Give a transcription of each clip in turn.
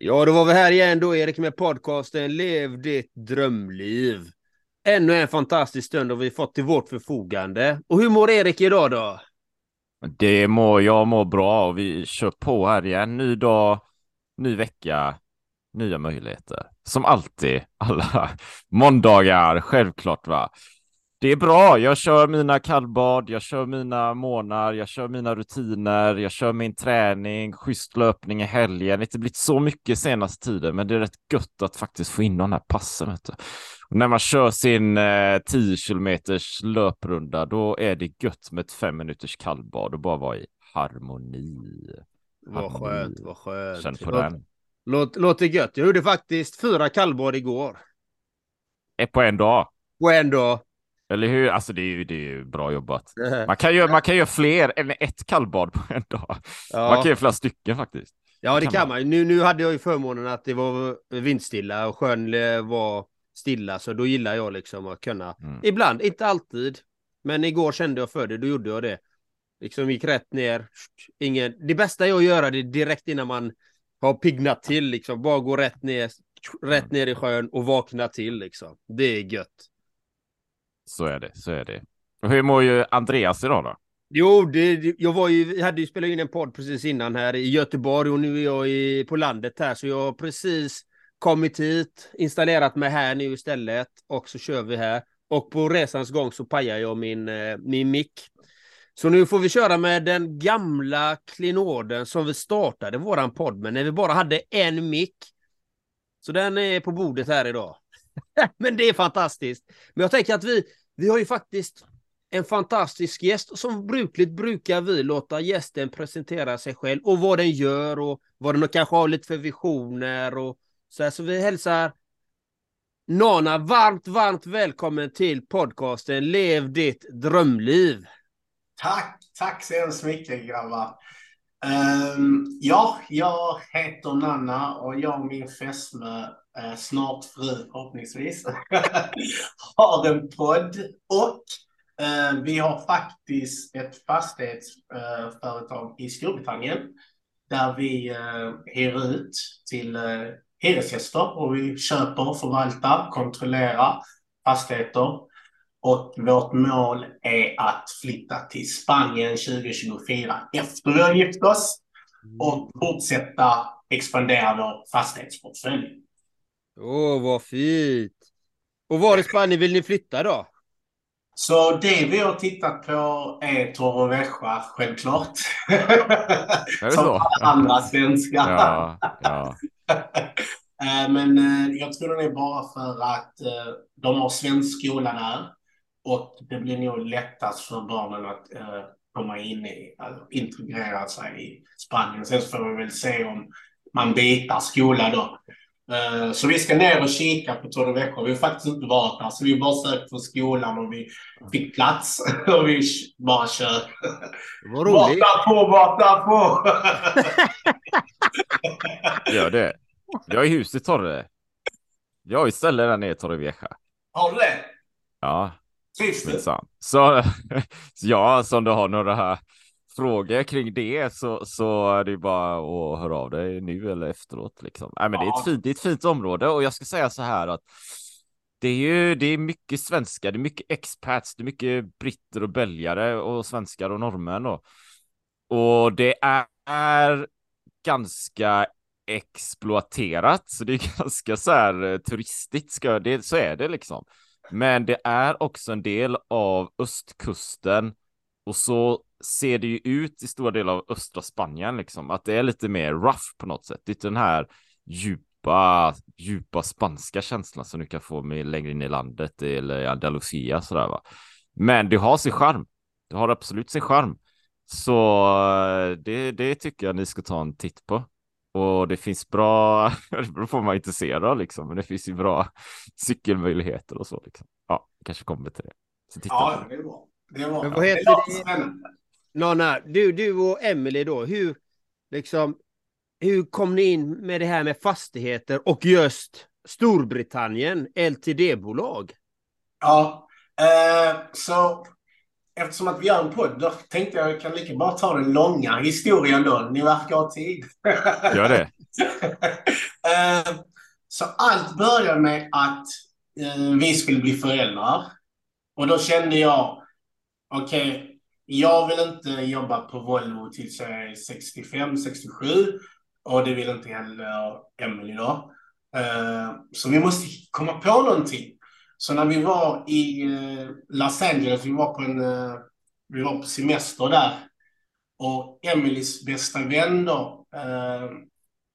Ja, då var vi här igen då Erik med podcasten Lev ditt drömliv. Ännu en fantastisk stund har vi fått till vårt förfogande. Och hur mår Erik idag då? Det mår, jag mår bra och vi kör på här igen. Ny dag, ny vecka, nya möjligheter. Som alltid, alla måndagar, självklart va. Det är bra. Jag kör mina kallbad, jag kör mina månader, jag kör mina rutiner, jag kör min träning, schysst löpning i helgen. Det har inte blivit så mycket senaste tiden, men det är rätt gött att faktiskt få in de här passen. Vet du. Och när man kör sin eh, 10 kilometers löprunda, då är det gött med ett fem minuters kallbad och bara vara i harmoni. Vad skönt, vad skönt. Känn på Låt- den. Låt, låter gött. Jag gjorde faktiskt fyra kallbad igår. På en dag. Och en dag. Eller hur? Alltså det är ju, det är ju bra jobbat. Man kan, göra, man kan göra fler än ett kallbad på en dag. Man Ja, kan göra flera stycken faktiskt. ja det kan kan man. Nu, nu hade jag ju förmånen att det var vindstilla och sjön var stilla. Så då gillar jag liksom att kunna. Mm. Ibland, inte alltid. Men igår kände jag för det, då gjorde jag det. Liksom gick rätt ner. Ingen... Det bästa är att göra det direkt innan man har piggnat till. Liksom. Bara gå rätt ner, rätt ner i sjön och vakna till. Liksom. Det är gött. Så är det, så är det. Och hur mår ju Andreas idag då? Jo, det, jag var ju, hade ju spelat in en podd precis innan här i Göteborg och nu är jag i, på landet här så jag har precis kommit hit, installerat mig här nu istället och så kör vi här. Och på resans gång så pajar jag min, eh, min mick. Så nu får vi köra med den gamla klinoden som vi startade våran podd med när vi bara hade en mick. Så den är på bordet här idag. Men det är fantastiskt. Men jag tänker att vi, vi har ju faktiskt en fantastisk gäst. Som brukligt brukar vi låta gästen presentera sig själv och vad den gör och vad den kanske har lite för visioner och så här. Så vi hälsar Nana varmt, varmt välkommen till podcasten Lev ditt drömliv. Tack, tack så hemskt mycket grabbar. Um, ja, jag heter Nanna och jag och min fästmö, Eh, snart fru förhoppningsvis, har en podd och eh, vi har faktiskt ett fastighetsföretag eh, i Storbritannien där vi eh, hyr ut till hyresgäster och vi köper, förvaltar, kontrollerar fastigheter och vårt mål är att flytta till Spanien 2024 efter vi har gift oss och fortsätta expandera vår fastighetsportfölj. Åh, vad fint! Och var i Spanien vill ni flytta då? Så det vi har tittat på är Torrevieja, självklart. det Som så? alla andra svenskar. Ja, ja. Eh, Men eh, jag tror det är bara för att eh, de har svensk skola där och det blir nog lättast för barnen att komma in i, alltså, integrera sig i Spanien. Sen så får vi väl se om man byter skola då. Eh, Så vi ska ner och kika på Torrevieja. Vi har faktiskt inte varit där, så vi har bara sökt på skolan och vi fick plats och vi bara kör. Vad roligt! Borta på, borta på! Gör det. Jag är hus i Torre. Jag har ju ställe där nere i Torrevieja. Har du det? Ja, Trivs du? Så, så ja, så om du har några här frågor kring det så, så är det bara att höra av dig nu eller efteråt liksom. Nej, men det är Ja. ett fint, det är ett fint område och jag ska säga så här att det är ju, det är mycket svenskar, det är mycket expats, det är mycket britter och belgare och svenskar och norrmän och, och det är, är ganska exploaterat, så det är ganska så här eh, turistigt, ska, det, så är det liksom. Men det är också en del av östkusten och så ser det ju ut i stora delar av östra Spanien liksom, att det är lite mer rough på något sätt. Det är inte den här djupa, djupa spanska känslan som du kan få med längre in i landet eller i Andalusia sådär va. Men det har sin charm. Det har absolut sin charm. Så eh, det, det tycker jag ni ska ta en titt på. Och det finns bra, det beror på vad man är intresserad av liksom, men det finns ju bra cykelmöjligheter och så liksom. Ja, kanske kommer till det. Så titta Ja, det är bra. Det är bra. Men vad heter det? Nana, du, du och Emily då, hur, liksom, hur kom ni in med det här med fastigheter och just Storbritannien, LTD-bolag? Ja, eh, så eftersom att vi gör en podd, då tänkte jag jag kan lika bra ta den långa historien då. Ni verkar ha tid. Gör det. Så allt började med att eh, vi skulle bli föräldrar. Och då kände jag, okej, okay, jag vill inte jobba på Volvo tills jag är 65, 67. Och det vill inte heller Emelie då. Eh, så vi måste komma på någonting. Så när vi var i eh, Los Angeles, vi var på en eh, vi var på semester där. Och Emelies bästa vän då,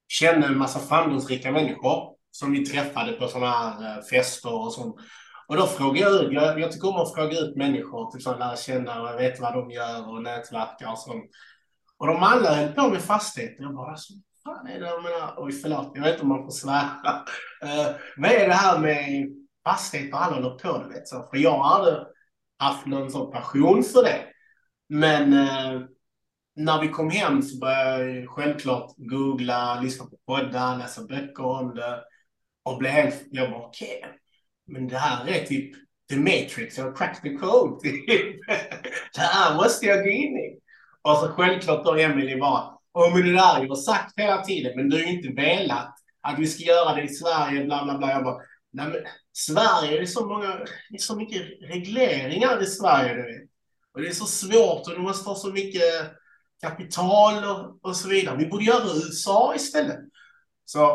kände en massa framgångsrika människor som vi träffade på sådana här fester och sånt. Och då frågade jag ut, jag, jag tycker om att fråga ut människor, typ så lära känna och veta vad de gör och nätverka och sånt. Och de alla höll på med fastigheter. Jag bara, alltså, fan är det jag menar? Oj, förlåt, jag vet inte om man får svära. Uh, vad är det här med fastigheter alla håller på med? Vet, så, för jag har aldrig haft någon sån passion för det. Men uh, när vi kom hem så började jag självklart googla, lyssna på poddar, läsa böcker om det och blev helt, jag bara okej, okay men det här är typ The Matrix, jag har cracked the code. det här måste jag gå in i. Och så självklart då Emelie, bara, och men det där har jag sagt hela tiden, men du har ju inte velat att vi ska göra det i Sverige, bla bla bla. Jag bara, nej men Sverige, det är så många, det är så mycket regleringar i Sverige, du vet. Och det är så svårt och du måste ha så mycket kapital och, och så vidare. Vi borde göra USA istället. Så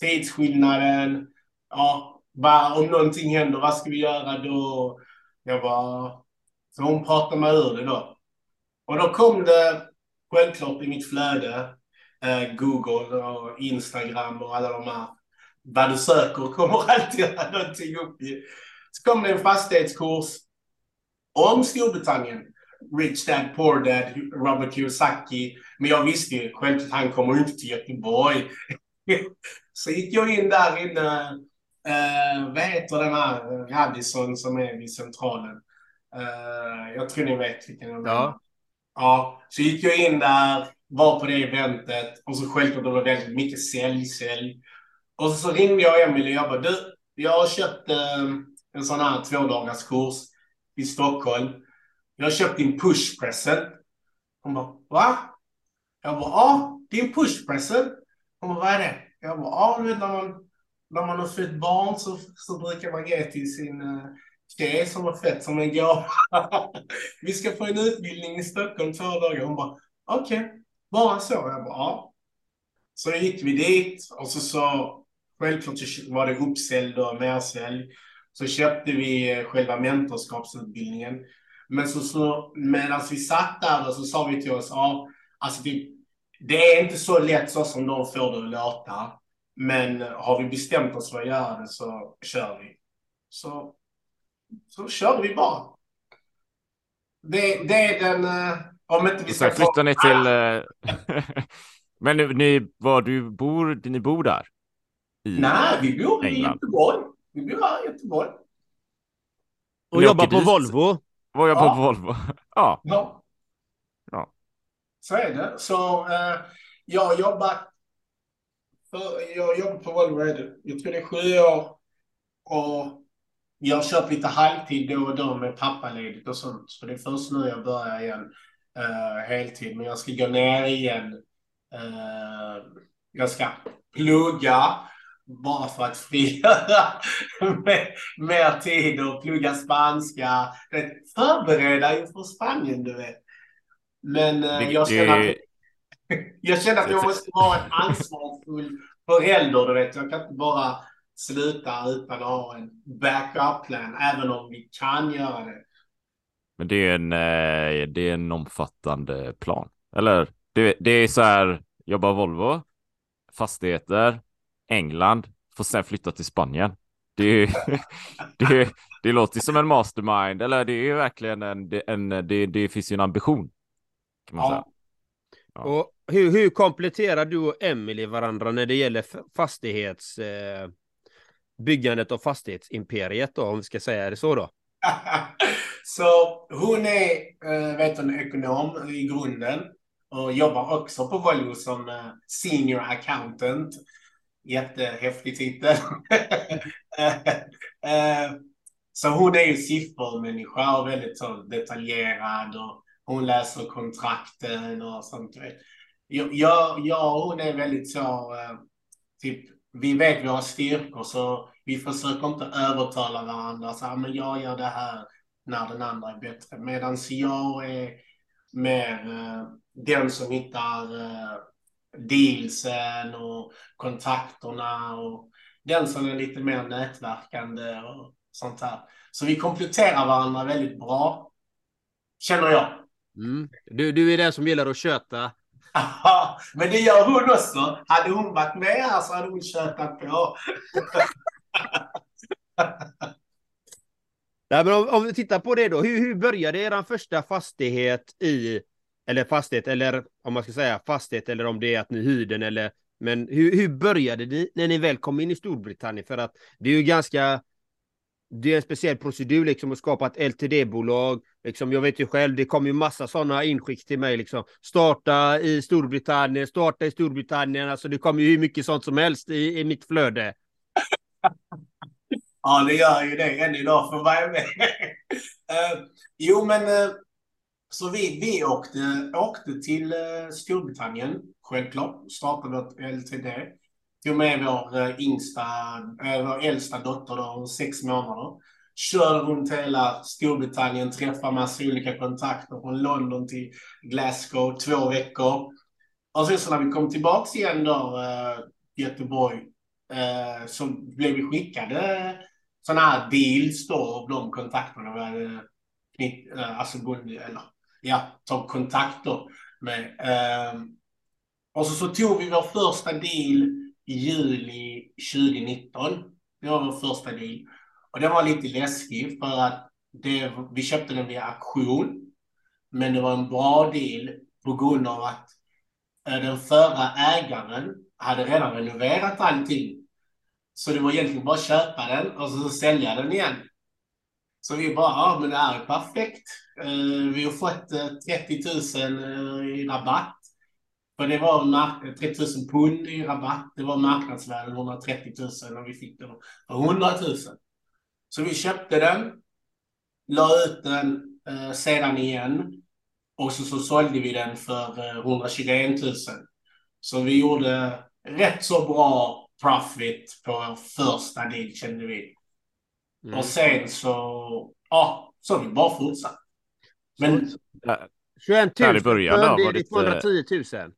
Tidsskillnaden. Ja, bara, om någonting händer, vad ska vi göra då? Jag bara... Så hon pratade mig ur det då. Och då kom det självklart i mitt flöde, eh, Google och Instagram och alla de här. Vad du söker kommer alltid någonting upp Så kom det en fastighetskurs om Storbritannien. Rich Dad, Poor Dad, Robert Kiyosaki. Men jag visste ju självklart, han kommer inte till Göteborg. Så gick jag in där inne, eh, vad heter den här Radisson som är vid centralen? Eh, jag tror ni vet vilken det är. Ja. Ja, så gick jag in där, var på det eventet och så självklart det var väldigt mycket sälj, sälj. Och så ringde jag Emelie och jag bara, du, jag har köpt eh, en sån här tvådagars kurs i Stockholm. Jag har köpt din push present. Hon bara, va? Jag bara, ja, din push present. Hon bara, vad är det? Jag bara, ja, du vet när man, när man har fött barn så, så brukar man ge till sin uh, tjej som har fett som en gåva. Vi ska få en utbildning i Stockholm två dagar. Hon bara, okej, okay, bara så. Jag bara, ja. Så gick vi dit och så, så självklart var det uppsälj och mersälj. Så köpte vi eh, själva mentorskapsutbildningen. Men så, så medan vi satt där och så sa vi till oss, ja, alltså typ det är inte så lätt så som de får det att låta. Men har vi bestämt oss för att göra det så kör vi. Så, så körde vi bara. Det, det är den... Uh, om inte vi ska... flyttar ni till... Uh, men ni, var du bor, ni bor där? Nej, vi bor i Göteborg. Vi bor här i Göteborg. Och jobbar på dit. Volvo. Och jobbar ja. på Volvo. ja. ja. Så är det. Så eh, jag jobbar för, jag jobbar på Volvo, jag tror det är sju år. Och jag har kört lite halvtid då och då med pappaledigt och sånt. Så det är först nu jag börjar igen eh, heltid. Men jag ska gå ner igen. Eh, jag ska plugga bara för att frigöra mer tid och plugga spanska. Förbereda inför Spanien, du vet. Men uh, jag känner att, jag känner att jag måste vara en ansvarsfull förälder, du vet. Jag kan inte bara sluta utan att ha en backup-plan, även om vi kan göra det. Men det är en, eh, det är en omfattande plan. Eller det, det är så här, jobba Volvo, fastigheter, England, får sen flytta till Spanien. Det, det, det låter som en mastermind, eller det är verkligen en, en det, det finns ju en ambition. Kan man ja. säga. Ja. Och hur, hur kompletterar du och Emily varandra när det gäller fastighets... Eh, byggandet av fastighetsimperiet då, om vi ska säga det så då? så hon är äh, vet hon, ekonom i grunden och jobbar också på Volvo som äh, senior accountant. Jättehäftig titel. äh, så hon är ju siffermänniska och väldigt så detaljerad och hon läser kontrakten och sånt. Jag, jag, jag och hon är väldigt så, eh, typ, vi vet våra styrkor så vi försöker inte övertala varandra. Så här, men jag gör det här när den andra är bättre. Medan jag är mer eh, den som hittar eh, dealsen och kontakterna och den som är lite mer nätverkande och sånt här. Så vi kompletterar varandra väldigt bra, känner jag. Mm. Du, du är den som gillar att köta. men det gör hon också. Hade hon varit med här så hade hon kötat på. Nej, men om, om, vi tittar på det då, hur, hur började er första fastighet i, eller fastighet, eller om man ska säga fastighet, eller om det är att ni hyrde den, eller, men hur, hur började ni när ni väl kom in i Storbritannien? För att det är ju ganska, det är en speciell procedur liksom att skapa ett LTD-bolag. Liksom, jag vet ju själv, det kom ju massa sådana inskick till mig. Liksom. Starta i Storbritannien, starta i Storbritannien. Alltså det kommer ju hur mycket sånt som helst i, i mitt flöde. Ja, det gör ju det än idag för mig med. uh, jo, men uh, så vi, vi åkte, åkte till uh, Storbritannien, självklart. Startade vårt LTD. Tog med vår eh, yngsta, eh, vår äldsta dotter då, sex månader. Körde runt hela Storbritannien, träffade massa olika kontakter från London till Glasgow, två veckor. Och sen så när vi kom tillbaks igen då, eh, Göteborg, så blev vi skickade sådana här deals då av de kontakterna vi hade knitt, alltså eller ja, tog kontakter med. Och så, så tog vi vår första deal i juli 2019. Det var vår första deal. Och det var lite läskigt för att det, vi köpte den via auktion. Men det var en bra deal på grund av att eh, den förra ägaren hade redan renoverat allting så det var egentligen bara att köpa den och så sälja den igen. Så vi bara, ja men det här är perfekt. Eh, vi har fått eh, 30 000 i rabatt. För det var 30 000 pund i rabatt. Det var marknadsvärdet 130 000 och vi fick den för 100 000. Så vi köpte den, la ut den uh, sedan igen och så, så sålde vi den för 121 000. Så vi gjorde rätt så bra profit på vår första deal kände vi. Mm. Och sen så, ja, så har vi bara fortsatt. Men... 21 000 i början då, var det 210 000.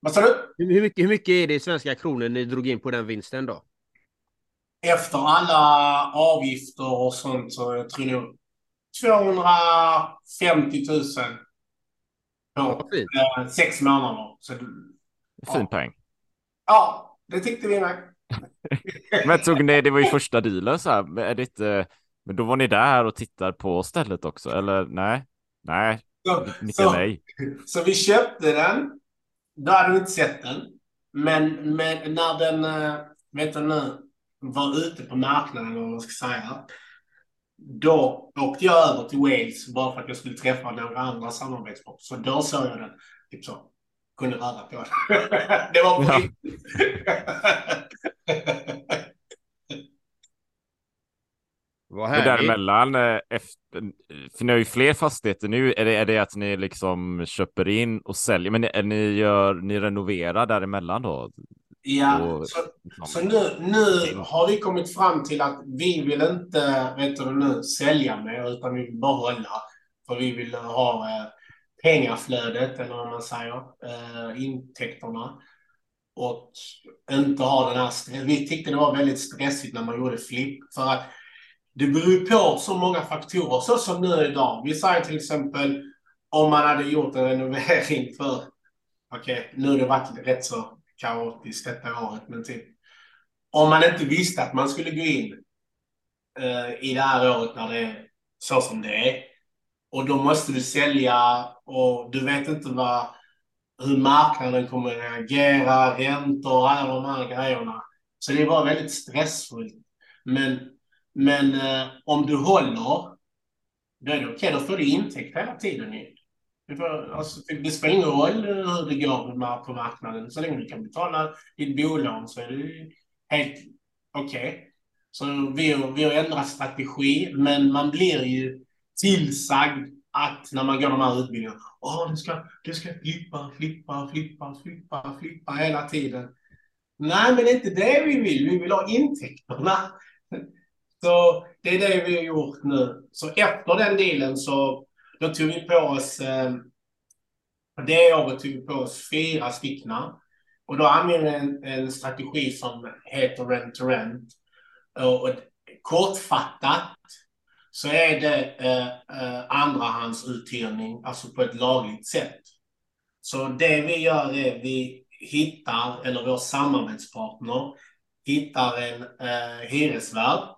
Vad sa du? Hur mycket, hur mycket är det i svenska kronor ni drog in på den vinsten då? Efter alla avgifter och sånt så jag tror jag 250 000 på ja, eh, sex månader. Så, fin ja. peng. Ja, det tyckte vi med. men tog ni, det var ju första dealen så här, är det inte, men då var ni där och tittar på stället också, eller nej? Nej, så, så, nej. så vi köpte den, då hade vi inte sett den, men, men när den, eh, vet du nu, var ute på marknaden, vad man ska säga, då åkte jag över till Wales bara för att jag skulle träffa några andra samarbetspartners. Så då såg jag den, typ så, kunde röra på det. det var på ja. Vad härligt. däremellan, eh, efter, för ni har ju fler fastigheter nu. Är det, är det att ni liksom köper in och säljer? Men är ni, gör, ni renoverar däremellan då? Ja, Och- så, liksom? så nu, nu har vi kommit fram till att vi vill inte, vet du nu, sälja mer, utan vi vill behålla. För vi vill ha eh, pengaflödet, eller vad man säger, eh, intäkterna. Och inte ha den här. Vi tyckte det var väldigt stressigt när man gjorde flipp. För att det beror ju på så många faktorer, så som nu idag. Vi säger till exempel om man hade gjort en renovering för, okej, nu har det varit rätt så kaotiskt detta året, men typ om man inte visste att man skulle gå in eh, i det här året när det är så som det är och då måste du sälja och du vet inte vad, hur marknaden kommer att reagera, räntor och alla de här grejerna. Så det var väldigt stressfullt. Men, men eh, om du håller, då är det okej, då får du intäkt hela tiden. Det, får, alltså, det spelar ingen roll hur det går på marknaden. Så länge du kan betala ditt bolån så är det helt okej. Så vi, har- vi har ändrat strategi, men man blir ju tillsagd att när man går de här utbildningarna, åh, du ska, du ska flippa, flippa, flippa, flippa, flippa hela tiden. Nej, men det är inte det vi vill. Vi vill ha intäkterna. Så det är det vi har gjort nu. Så efter den dealen så då tog vi på oss, eh, det året tog vi på oss fyra stycken. Och då använde vi en, en strategi som heter rent to rent. Och, och kortfattat så är det eh, eh, andrahandsuthyrning, alltså på ett lagligt sätt. Så det vi gör är vi hittar, eller vår samarbetspartner hittar en eh, hyresvärd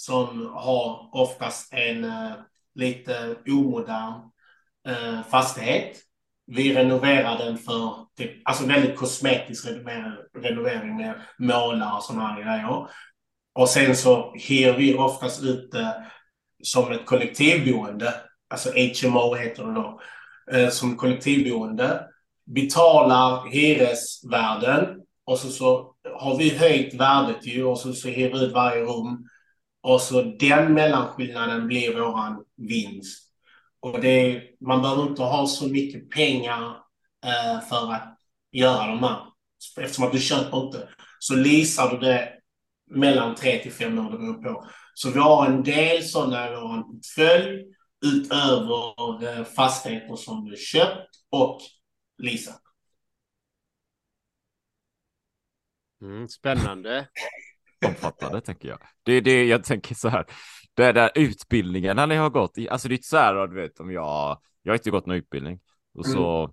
som har oftast en eh, lite omodern eh, fastighet. Vi renoverar den för typ, alltså väldigt kosmetisk renovering, med målar och sådana här grejer. Och sen så hyr vi oftast ut det som ett kollektivboende, alltså HMO heter det då, eh, som kollektivboende. Betalar hyresvärden och så, så har vi höjt värdet ju och så, så hyr vi ut varje rum. Och så den mellanskillnaden blir våran vinst. Och det, man behöver inte ha så mycket pengar eh, för att göra de här. Eftersom att du köper inte. Så leasar du det mellan tre till fem år, det beror på. Så vi har en del sådana i vår portfölj utöver eh, fastigheter som du köpt och leasat. Mm, spännande omfattande tänker jag. Det är det jag tänker så här. Det där utbildningarna ni har gått alltså det är så här, du vet om jag, jag har inte gått någon utbildning och så,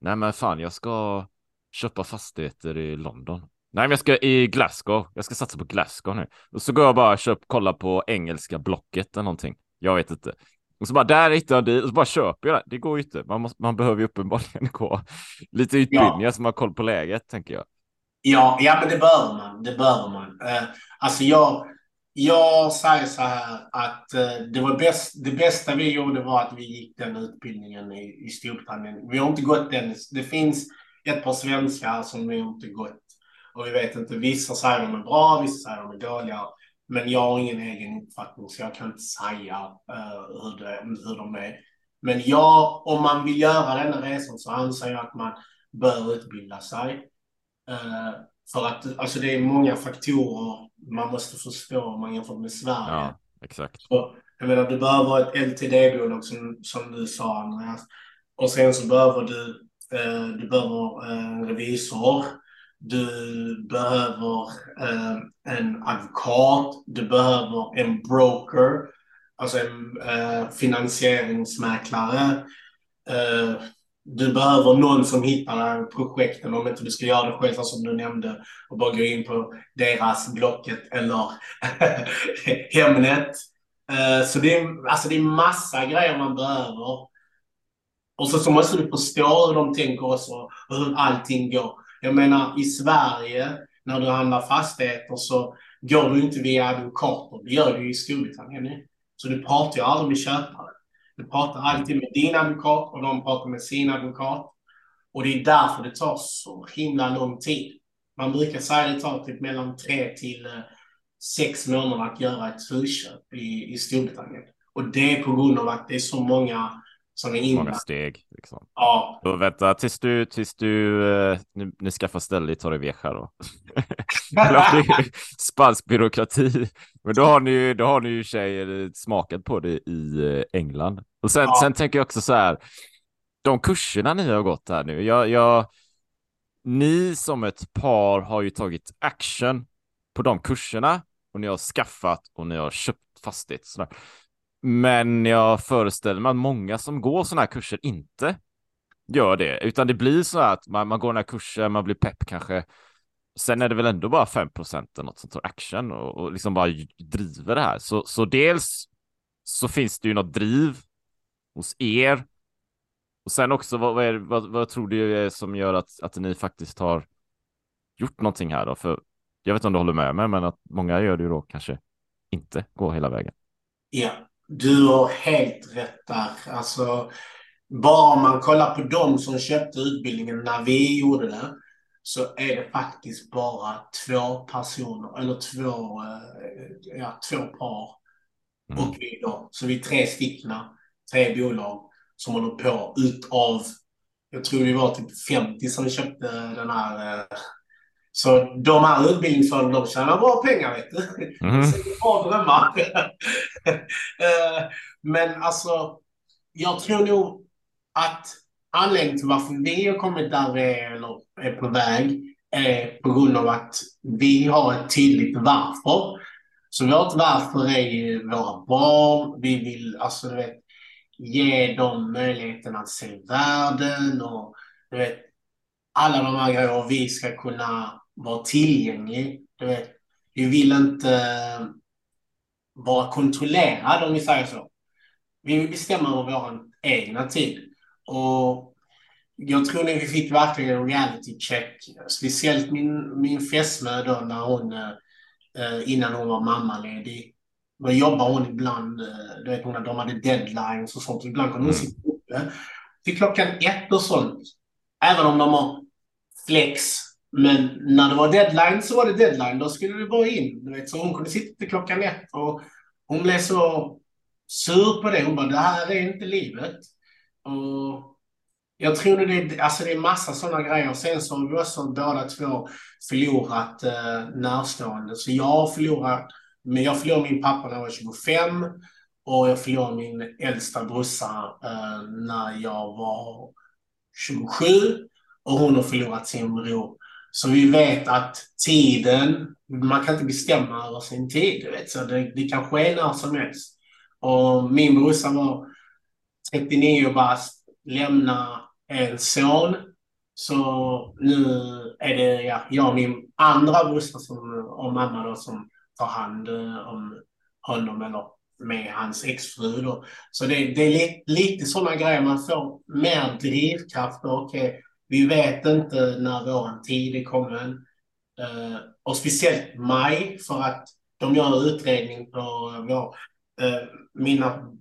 nej men fan jag ska köpa fastigheter i London. Nej men jag ska i Glasgow, jag ska satsa på Glasgow nu. Och så går jag bara och köp, kolla på engelska blocket eller någonting. Jag vet inte. Och så bara där hittar jag det och så bara köper jag det. Det går ju inte. Man, måste, man behöver ju uppenbarligen gå lite utbildningar så man har koll på läget tänker jag. Ja, ja, men det bör man. Det bör man. Eh, alltså jag, jag säger så här att eh, det, var bäst, det bästa vi gjorde var att vi gick den utbildningen i, i Storbritannien. Vi har inte gått den. Det finns ett par svenskar som vi inte gått. Och vi vet inte, vissa säger de är bra, vissa säger de är dåliga. Men jag har ingen egen uppfattning så jag kan inte säga eh, hur, det, hur de är. Men jag, om man vill göra denna resan så anser jag att man bör utbilda sig. Eh, för att alltså det är många faktorer man måste förstå om man jämför med Sverige. Ja, exakt. Och, jag menar, du behöver ett LTD-bolag som, som du sa Andreas. Och sen så behöver du, eh, du behöver en revisor. Du behöver eh, en advokat. Du behöver en broker. Alltså en eh, finansieringsmäklare. Du behöver någon som hittar projekten om inte du ska göra det själv som du nämnde och bara gå in på deras Blocket eller Hemnet. Eh, så det är, alltså det är massa grejer man behöver. Och så, så måste du förstå hur de tänker också, och hur allting går. Jag menar, i Sverige, när du handlar fastigheter så går du inte via advokater. Det gör du i Storbritannien. Så du pratar ju aldrig med köpare. Du pratar alltid med din advokat och de pratar med sin advokat. Och det är därför det tar så himla lång tid. Man brukar säga att det tar typ mellan tre till eh, sex månader att göra ett husköp i, i Storbritannien. Och det är på grund av att det är så många som är Många steg. Liksom. Ja. Då vänta tills du, tills du eh, nu, nu skaffar ställe i Torrevieja då. Spansk byråkrati. Men då har ni ju, då har ni ju tjejer smakat på det i eh, England. Och sen, Ja. sen tänker jag också så här. De kurserna ni har gått här nu. Jag, jag, ni som ett par har ju tagit action på de kurserna och ni har skaffat och ni har köpt fastighet. Sådär. Men jag föreställer mig att många som går sådana här kurser inte gör det, utan det blir så att man, man går den här kursen, man blir pepp kanske. Sen är det väl ändå bara 5% eller något som tar action och, och liksom bara driver det här. Så, så dels så finns det ju något driv hos er. Och sen också, vad, vad, är, vad, vad tror du är som gör att, att ni faktiskt har gjort någonting här då? För jag vet inte om du håller med mig, men att många gör det ju då kanske inte går hela vägen. Ja, du har helt rätt där. Alltså, bara om man kollar på de som köpte utbildningen när vi gjorde det så är det faktiskt bara två personer, eller två, eh, ja, två par Mm. och vi då. Så vi är tre stycken, tre bolag som håller på utav, jag tror vi var typ 50 som köpte den här. eh, Så de här utbildningsföretagen, de tjänar bra pengar vet du. Mhm. Så det är bra drömmar. Eh, Men alltså, jag tror nog att anledningen till varför vi har kommit där vi är, eller är på väg, är på grund av att vi har ett tydligt varför. Så vårt varför är ju våra barn. Vi vill alltså, du vet, ge dem möjligheten att se världen och du vet, alla de här grejerna. Och vi ska kunna vara tillgängliga. Du vet, vi vill inte eh, vara kontrollerade om vi säger så. Vi vill bestämma över vår egna tid. Och jag tror att vi fick verkligen en reality check. Speciellt min, min fästmö då när hon, eh, eh, innan hon var mammaledig. Då jobbar hon ibland, eh, du vet hon, de hade deadlines och sånt. Ibland kunde hon Mm. sitta uppe till klockan ett och sånt. Även om de har flex. Men när det var deadline så var det deadline. Då skulle det vara in. Du vet, så hon kunde sitta till klockan ett. Och hon blev så sur på det. Hon bara, det här är inte livet. Och jag tror det är, alltså det är massa sådana grejer. Sen så har vi också båda två förlorat eh, närstående. Så jag har förlorat, men jag förlorade min pappa när jag var 25. Och jag förlorade min äldsta brorsa eh, när jag var 27. Och hon har förlorat sin bror. Så vi vet att tiden, man kan inte bestämma över sin tid. Vet, så det, det kan ske när som helst. Och min brorsa var 39 bast, lämna en son. Så nu är det ja, jag och min andra brorsa som, och mamma då, som ta hand eh, om honom eller med hans exfru. Då. Så det, det är lite, lite sådana grejer. Man får mer drivkraft. Okej, okay, vi vet inte när vår tid är kommen. Uh, och speciellt maj, för att de gör utredning på vår, Uh, mina,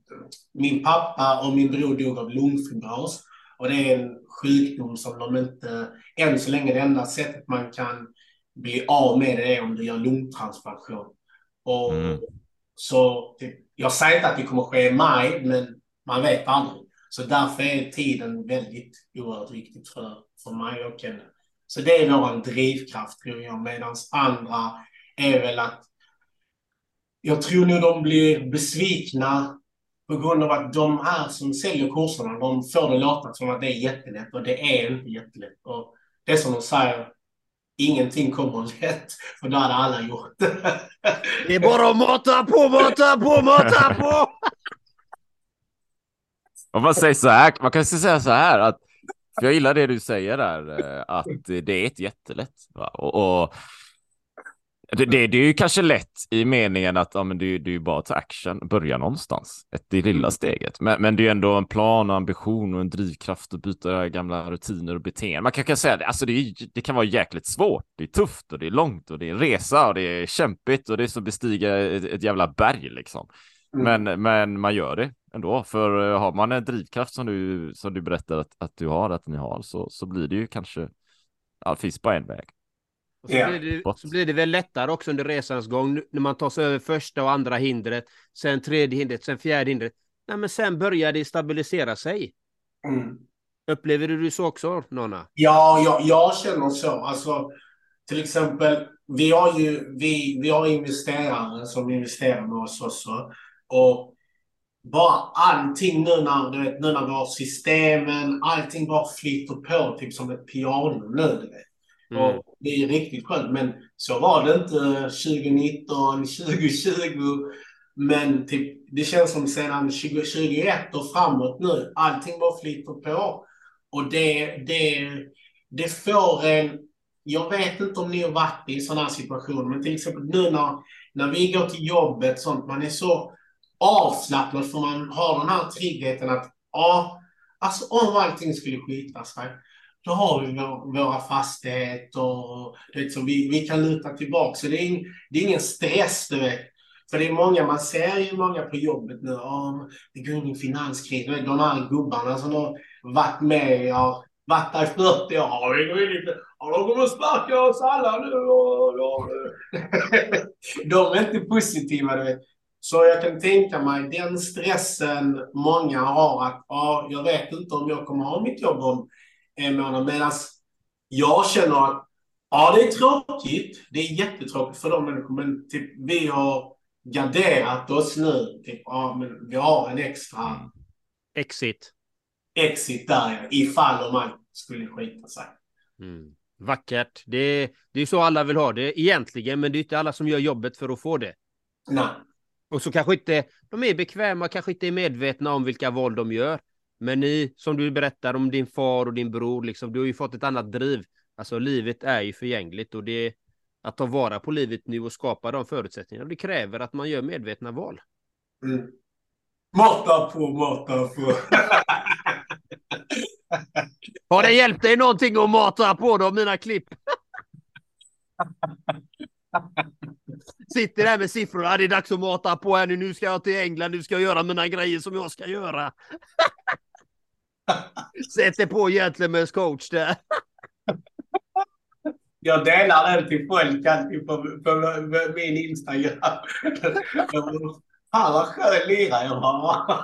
min pappa och min bror dog av lungfibros. Och det är en sjukdom som de inte, än så länge det enda sättet man kan bli av med det om du gör lungtransplantation. Och Mm. så typ, jag säger inte att det kommer ske i maj, men man vet aldrig. Så därför är tiden väldigt oerhört viktigt för, för mig och henne. Så det är vår drivkraft tror jag, medan andra är väl att jag tror nog de blir besvikna på grund av att de här som säljer kurserna, de får det låta som att det är jättelätt och det är inte jättelätt. Och det som de säger, ingenting kommer lätt, för då hade alla gjort det. Det är bara att mata på, mata på, mata på! Om man säger så här, man kan säga så här att, för jag gillar det du säger där, eh, att det är ett jättelätt. Va? Och, och det, det, det är ju kanske lätt i meningen att ja, men det, det är ju bara att ta action, börja någonstans, ett, det lilla steget. Men, men det är ju ändå en plan och ambition och en drivkraft att byta gamla rutiner och beteenden. Man kan, kan säga det, alltså det, är, det kan vara jäkligt svårt, det är tufft och det är långt och det är en resa och det är kämpigt och det är som att bestiga ett, ett jävla berg liksom. Mm. Men, men man gör det ändå, för eh, har man en drivkraft som du, som du berättar att, att du har, att ni har, så, så blir det ju kanske, ja, det finns bara en väg. Och så, Ja. blir det, så blir det väl lättare också under resans gång när man tar sig över första och andra hindret, sen tredje hindret, sen fjärde hindret. Nej, men sen börjar det stabilisera sig. Mm. Upplever du det så också, Nonna? Ja, jag, jag känner så. Alltså, till exempel, vi har ju vi, vi har investerare som investerar med oss också. Och bara allting nu när, du vet, nu när vi har systemen, allting bara flyter på typ som ett piano nu. Du vet. Mm. Och det är riktigt skönt. Men så var det inte 2019, 2020. Men typ, det känns som sedan 2021 och framåt nu. Allting bara flyter på. Och det, det, det får en... Jag vet inte om ni har varit i sådana här situationer, men till exempel nu när, när vi går till jobbet, sånt, man är så avslappnad för man har den här tryggheten att ja, alltså om allting skulle skita sig, då har vi vår, våra fastigheter och så vi, vi kan luta tillbaka. Så det är, in, det är ingen stress, du vet. För det är många, man ser ju många på jobbet nu, oh, det går in i finanskris. De här gubbarna som har varit med, har varit där i 40 år, ja, går in i de kommer att sparka oss alla nu. De är inte positiva, du vet. Så jag kan tänka mig den stressen många har att ja, jag vet inte om jag kommer ha mitt jobb om en månad. Medan jag känner att ja, det är tråkigt. Det är jättetråkigt för de människorna. Men typ, vi har garderat oss nu. Typ, ja, men vi har en extra Exit. exit där ja, ifall om allt skulle skita sig. Mm. Vackert. Det, det är så alla vill ha det egentligen, men det är inte alla som gör jobbet för att få det. Nej. Och så kanske inte, de är bekväma, kanske inte är medvetna om vilka val de gör. Men ni, som du berättar om din far och din bror, liksom, du har ju fått ett annat driv. Alltså livet är ju förgängligt och det att ta vara på livet nu och skapa de förutsättningarna. Det kräver att man gör medvetna val. Mm. Mata på, mata på. Har det hjälpt dig någonting att mata på då, mina klipp? Sitter där med siffrorna, det är dags att mata på här nu, nu ska jag till England, nu ska jag göra mina grejer som jag ska göra. Sätter på Gentlemen's coach där. Jag delar den till folk alltid på, på, på min Instagram. Fan vad skön lirare jag var.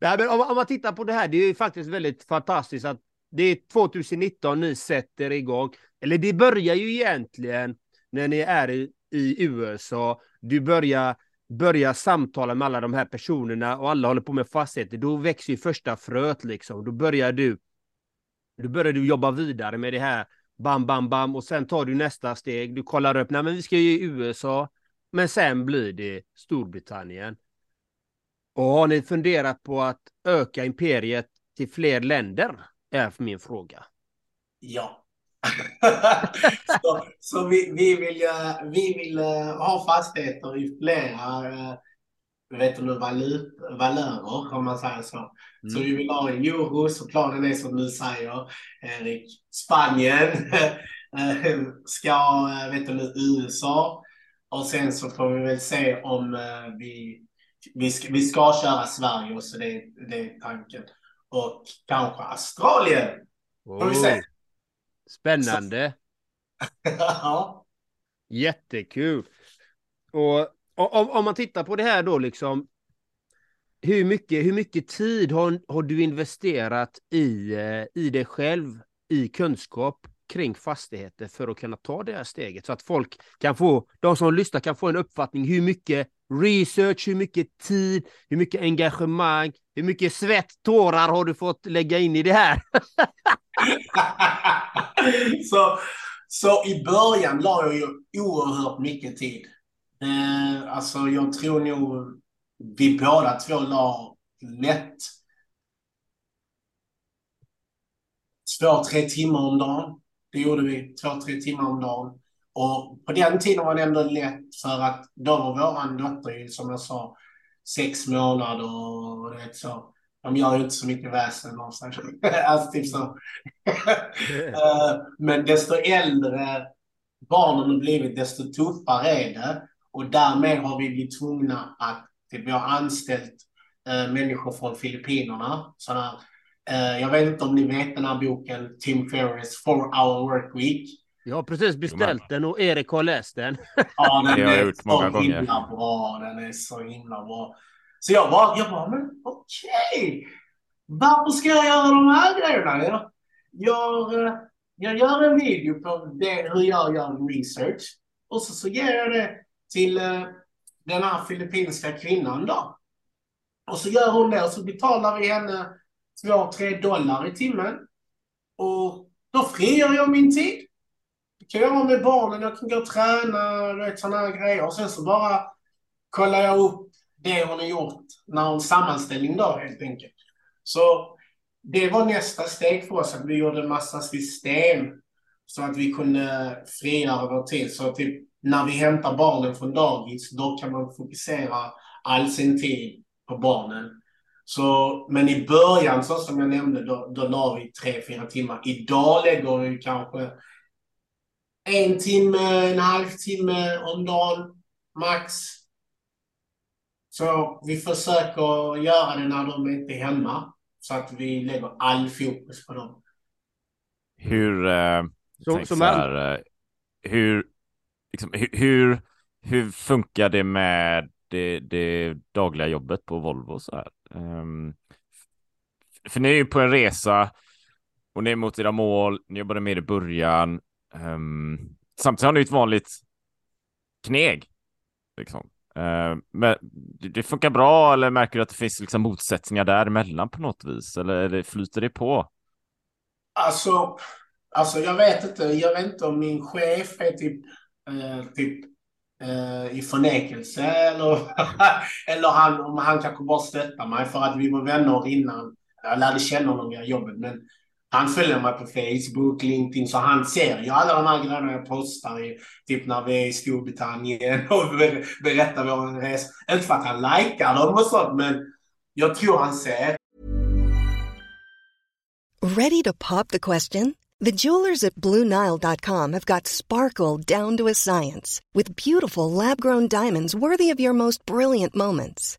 Nej, men om, om man tittar på det här, det är ju faktiskt väldigt fantastiskt att det är 2019 ni sätter igång. Eller det börjar ju egentligen när ni är i, i USA. Du börjar, börjar samtala med alla de här personerna och alla håller på med fastigheter. Då växer ju första fröet liksom. Då börjar du då börjar du jobba vidare med det här. Bam, bam, bam. Och sen tar du nästa steg. Du kollar upp. Nej, men vi ska ju i USA. Men sen blir det Storbritannien. Och har ni funderat på att öka imperiet till fler länder? Är min fråga. Ja. så så vi, vi vill, eh, vi vill eh, ha fastigheter i flera eh, vet du, valut, valörer, om man säger så. Så vi vill ha en euro, så planen är som du säger, Erik, Spanien, ska, vet du, USA. Och sen så får vi väl se om vi, vi, ska, vi ska köra Sverige och så det, det är tanken. Och kanske Australien. Får vi se. Spännande. ja. Jättekul. Och och om, om man tittar på det här då liksom. Hur mycket, hur mycket tid har, har du investerat i, eh, i dig själv, i kunskap kring fastigheter för att kunna ta det här steget så att folk kan få, de som lyssnar kan få en uppfattning hur mycket research, hur mycket tid, hur mycket engagemang, hur mycket svett, tårar har du fått lägga in i det här? så, så i början la jag ju oerhört mycket tid. Eh, alltså jag tror nog vi båda två la lätt två, tre timmar om dagen. Det gjorde vi, två, tre timmar om dagen. Och på den tiden var det ändå lätt för att då var våran dotter ju som jag sa sex månader och det så. De gör ju inte så mycket väsen av sig. alltså typ så. Eh, Men desto äldre barnen har blivit, desto tuffare är det. Och därmed har vi blivit tvungna att typ, vi har anställt eh, människor från Filippinerna, sådana Eh, jag vet inte om ni vet den här boken, Tim Ferriss, Four Hour Work Week. Jag har precis beställt den och Erik har läst den. Ja, den Det har jag är så gånger. himla bra. Den är så himla bra. Så jag bara, jag bara men okej. Varför ska jag göra de här grejerna? Jag, jag, eh, jag gör en video på det, hur jag gör research. Och så, så ger jag det till eh, den här filippinska kvinnan då. Och så gör hon det och så betalar vi henne två, tre dollar i timmen. Och då frigör jag min tid. Kan jag göra med barnen, jag kan gå och träna, vet, sådana här grejer. Och sen så bara kollar jag upp det hon har gjort när hon sammanställning då helt enkelt. Så det var nästa steg för oss, att vi gjorde en massa system så att vi kunde frigöra vår tid. Så typ när vi hämtar barnen från dagis, då kan man fokusera all sin tid på barnen. Så, men i början, så som jag nämnde, då, då la vi tre, fyra timmar. Idag lägger vi kanske en timme, en halvtimme om dagen, max. Så vi försöker göra det när de inte är hemma. Så att vi lägger all fokus på dem. Hur, eh, Så- så här, eh, hur, liksom, hur, hur, hur funkar det med det, det dagliga jobbet på Volvo så här? Ehm, för ni är ju på en resa och ni är mot era mål, ni jobbade med i början. Um, samtidigt har ni ett vanligt kneg. Liksom. Uh, men det det funkar bra eller märker du att det finns liksom motsättningar däremellan på något vis? Eller eller flyter det på? Alltså, alltså jag vet inte. Jag vet inte om min chef är typ, eh, typ eh, i förnekelse eller, eller han, om han kanske bara stöttar mig för att vi var vänner innan. Jag lärde känna honom via jobbet. Men han följer mig på Facebook, LinkedIn, så han ser ju alla de här grejerna jag postar i, typ när vi är i Storbritannien och berättar vår resa. Inte för att han likar dem och sånt, men jag tror han ser. Ready to pop the question? The jewelers at BlueNile.com have got sparkle down to a science with beautiful lab grown diamonds worthy of your most brilliant moments.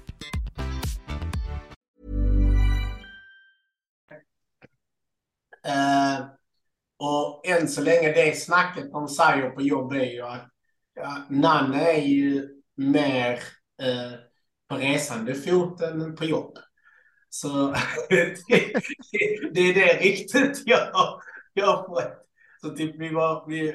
Eh, och än så länge det snacket de säger på jobb är ju att ja, Nanne är ju mer eh, på resande fot än på jobb. Så det, det är det riktigt jag, jag har fått. Så typ vi var, vi,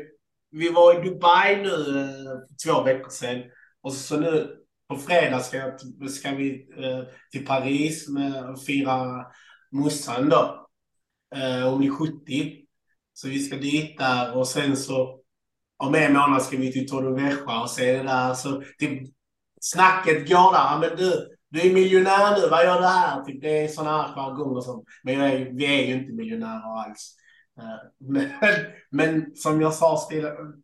vi var i Dubai nu eh, för två veckor sedan. Och så nu på fredag ska, jag, ska vi eh, till Paris med och fira morsan då. Eh, hon är 70. Så vi ska dit där och sen så om en månad ska vi till Torrevieja och se det där. Så typ, snacket går där. Men du, du är miljonär nu, vad gör du här? Typ, det är sådana här jargonger som. Men jag är, vi är ju inte miljonärer alls. Eh, men, men som jag sa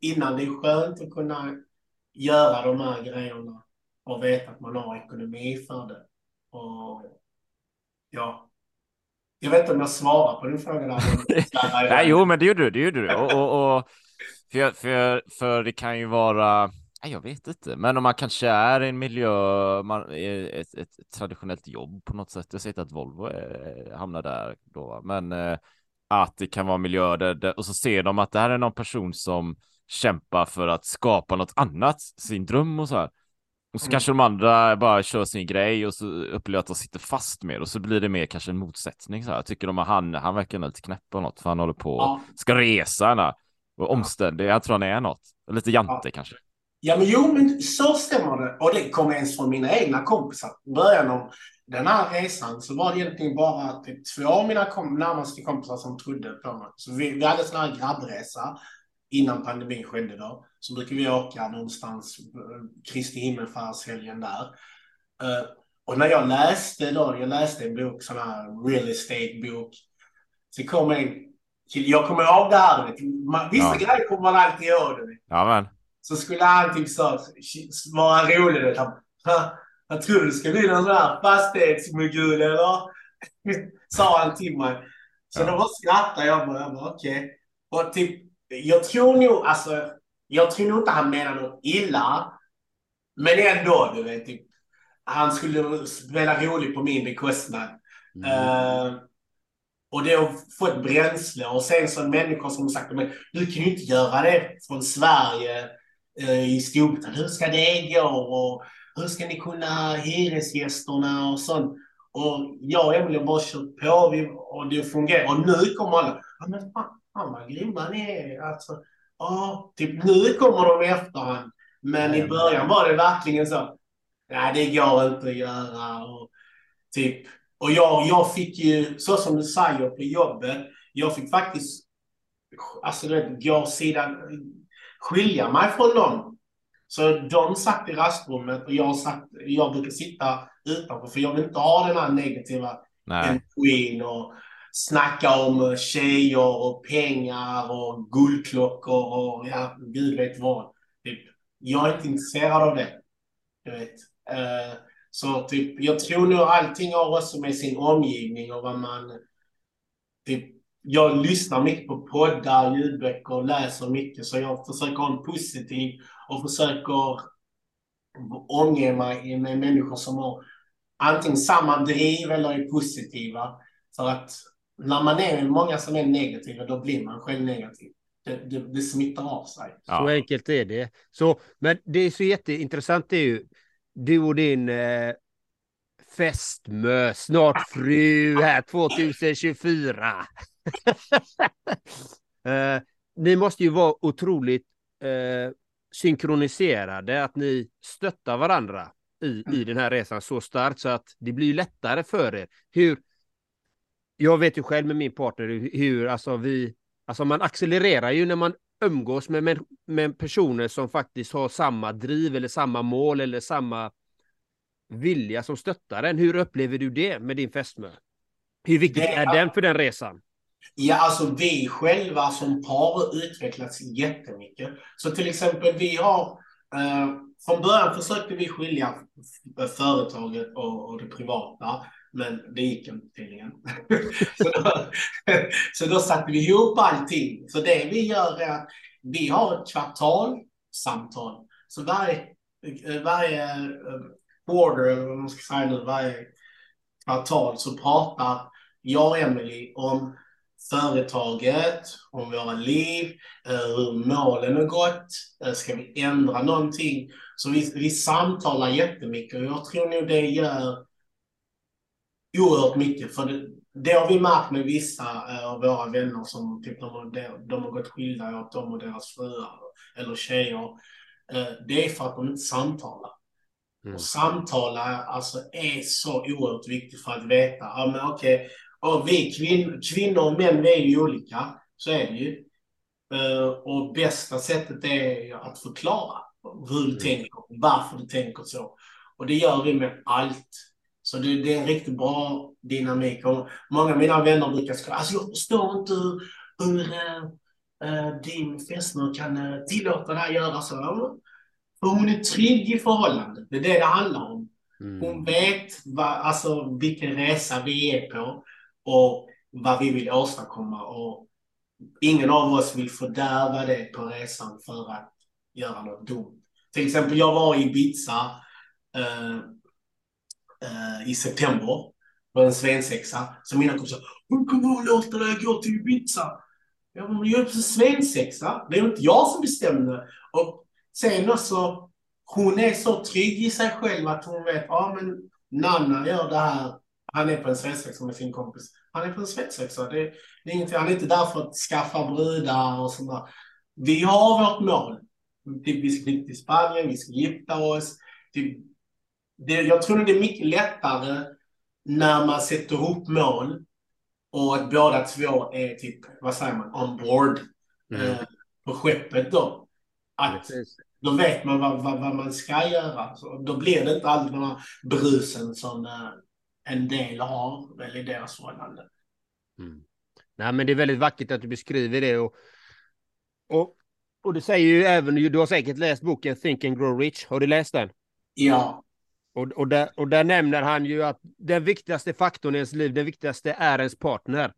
innan, det är skönt att kunna göra de här grejerna och veta att man har ekonomi för det. Och ja, jag vet inte om jag svarar på din fråga där. Nej, jo, men det gjorde du, det gjorde du. Och, och, och för, för, för det kan ju vara, nej, jag vet inte, men om man kanske är i en miljö, man, ett, ett traditionellt jobb på något sätt. Jag säger inte att Volvo är, hamnar där då, men eh, att det kan vara miljö där, där, och så ser de att det här är någon person som kämpar för att skapa något annat, sin dröm och så här. Och så Mm. kanske de andra bara kör sin grej och så upplever att de sitter fast med och så blir det mer kanske en motsättning så här. Tycker de att han, han verkar lite knäpp på något för han håller på Ja. ska resa henne och omständig. Jag tror han är något. Lite jante kanske. Ja, men jo, men så stämmer det. Och det kom ens från mina egna kompisar. I början av den här resan så var det egentligen bara typ två av mina kom närmaste kompisar som trodde på mig. Så vi, vi hade en sån här grabbresa innan pandemin skedde då. Så brukar vi åka någonstans, eh, Kristi himmelfärdshelgen där. Uh, och när jag läste då, jag läste en bok, sån här real estate-bok. Så kom en jag kommer ihåg det här, vet, man, vissa ja. grejer kommer man alltid ihåg. Ja, men. Så skulle han typ så, vara rolig. Vet. Han, jag tror det ska bli någon sån här fastighetsmogul eller? Sa han till mig. Så ja. då bara skrattade jag bara, jag bara okej. Okay. Och typ, jag tror nog, alltså, jag tror nog inte han menar något illa. Men ändå, du vet, typ, han skulle spela rolig på min bekostnad. Mm. Uh, och det har fått bränsle och sen så människor som har sagt men du kan ju inte göra det från Sverige uh, i Storbritannien. Hur ska det gå? Och hur ska ni kunna hyresgästerna och sånt? Och jag och Emelie har bara kört på och det fungerar. Och nu kommer alla, ja men fan, fan vad grymma ni är. Alltså, ja, typ nu kommer de i efterhand. Men i början var det verkligen så, nej det går inte att göra. Och, typ, och jag, jag fick ju, så som du säger på jobbet, jag fick faktiskt, alltså du vet, gå sidan, skilja mig från någon så de satt i rastrummet och jag, satt, jag brukar sitta utanför för jag vill inte ha den här negativa energin och snacka om tjejer och pengar och guldklockor och ja, gud vet vad. Typ, jag är inte intresserad av det. Du vet. Uh, så typ, jag tror nog allting har också med sin omgivning och vad man... Typ, jag lyssnar mycket på poddar, ljudböcker och läser mycket så jag försöker ha en positiv och försöker omge mig med människor som har antingen samma driv eller är positiva. För att när man är många som är negativa, då blir man själv negativ. Det, det, det smittar av sig. Ja. Så enkelt är det. Så, men det är så jätteintressant, det är ju du och din eh, fästmö, snart fru här 2024. eh, ni måste ju vara otroligt eh, synkroniserade, att ni stöttar varandra i, i mm. den här resan så starkt så att det blir lättare för er. Hur, jag vet ju själv med min partner hur, alltså vi, alltså man accelererar ju när man umgås med, med, med personer som faktiskt har samma driv eller samma mål eller samma vilja som stöttar en. Hur upplever du det med din fästmö? Hur viktigt är den för den resan? Ja, alltså vi själva som par har utvecklats jättemycket. Så till exempel vi har, eh, från början försökte vi skilja företaget och, och det privata, men det gick inte tydligen. så, då, så då satte vi ihop allting. Så det vi gör är att vi har ett kvartalsamtal. Så varje, varje eh, quarter, eller vad man ska säga nu, varje kvartal så pratar jag och Emily om företaget, om våra liv, eh, hur målen har gått, eh, ska vi ändra någonting? Så vi, vi samtalar jättemycket och jag tror nog det gör oerhört mycket. För det, det har vi märkt med vissa eh, av våra vänner som typ, de, de har gått skilda åt dem och deras fruar eller tjejer. Det är för att de inte samtalar. Mm. Och samtala alltså, är så oerhört viktigt för att veta, ja men okej, okay, vi kvin kvinnor och män, vi är ju olika. Så är det ju. Uh, och bästa sättet är att förklara hur du mm. tänker, varför du tänker så. Och det gör vi med allt. Så det, det är en riktigt bra dynamik. Och många av mina vänner brukar säga, alltså jag förstår inte hur, hur uh, din fästmö kan uh, tillåta dig att göra så. För hon är trygg i förhållandet. Det är det det handlar om. Mm. Hon vet va, alltså, vilken resa vi är på och vad vi vill åstadkomma. Och ingen av oss vill fördärva det på resan för att göra något dumt. Till exempel, jag var i Ibiza uh, uh, i september. på en svensexa. Så mina kompisar, hur kommer du låta dig gå till Ibiza? Jag bara, jag är på svensexa. Det är inte jag som bestämde. Och sen också, hon är så trygg i sig själv att hon vet, ja ah, men Nanna gör det här han är på en svensexa med sin kompis. Han är på en svensexa. Det, det är ingenting. Han är inte där för att skaffa brudar och sådär. Vi har vårt mål. typ, vi ska flytta till Spanien, vi ska gifta oss. Typ, det, jag tror det är mycket lättare när man sätter ihop mål och att båda två är typ, vad säger man, on board Mm. eh, på skeppet då. Att Precis. då vet man vad, vad, vad man ska göra. Så då blir det inte alltid den här brusen som eh, en del har väl i deras förhållande. Mm. Nej, men det är väldigt vackert att du beskriver det. Och, och, och du säger ju även, du har säkert läst boken Think and Grow Rich. Har du läst den? Ja, Och, och, där, och där nämner han ju att den viktigaste faktorn i ens liv, den viktigaste är ens partner.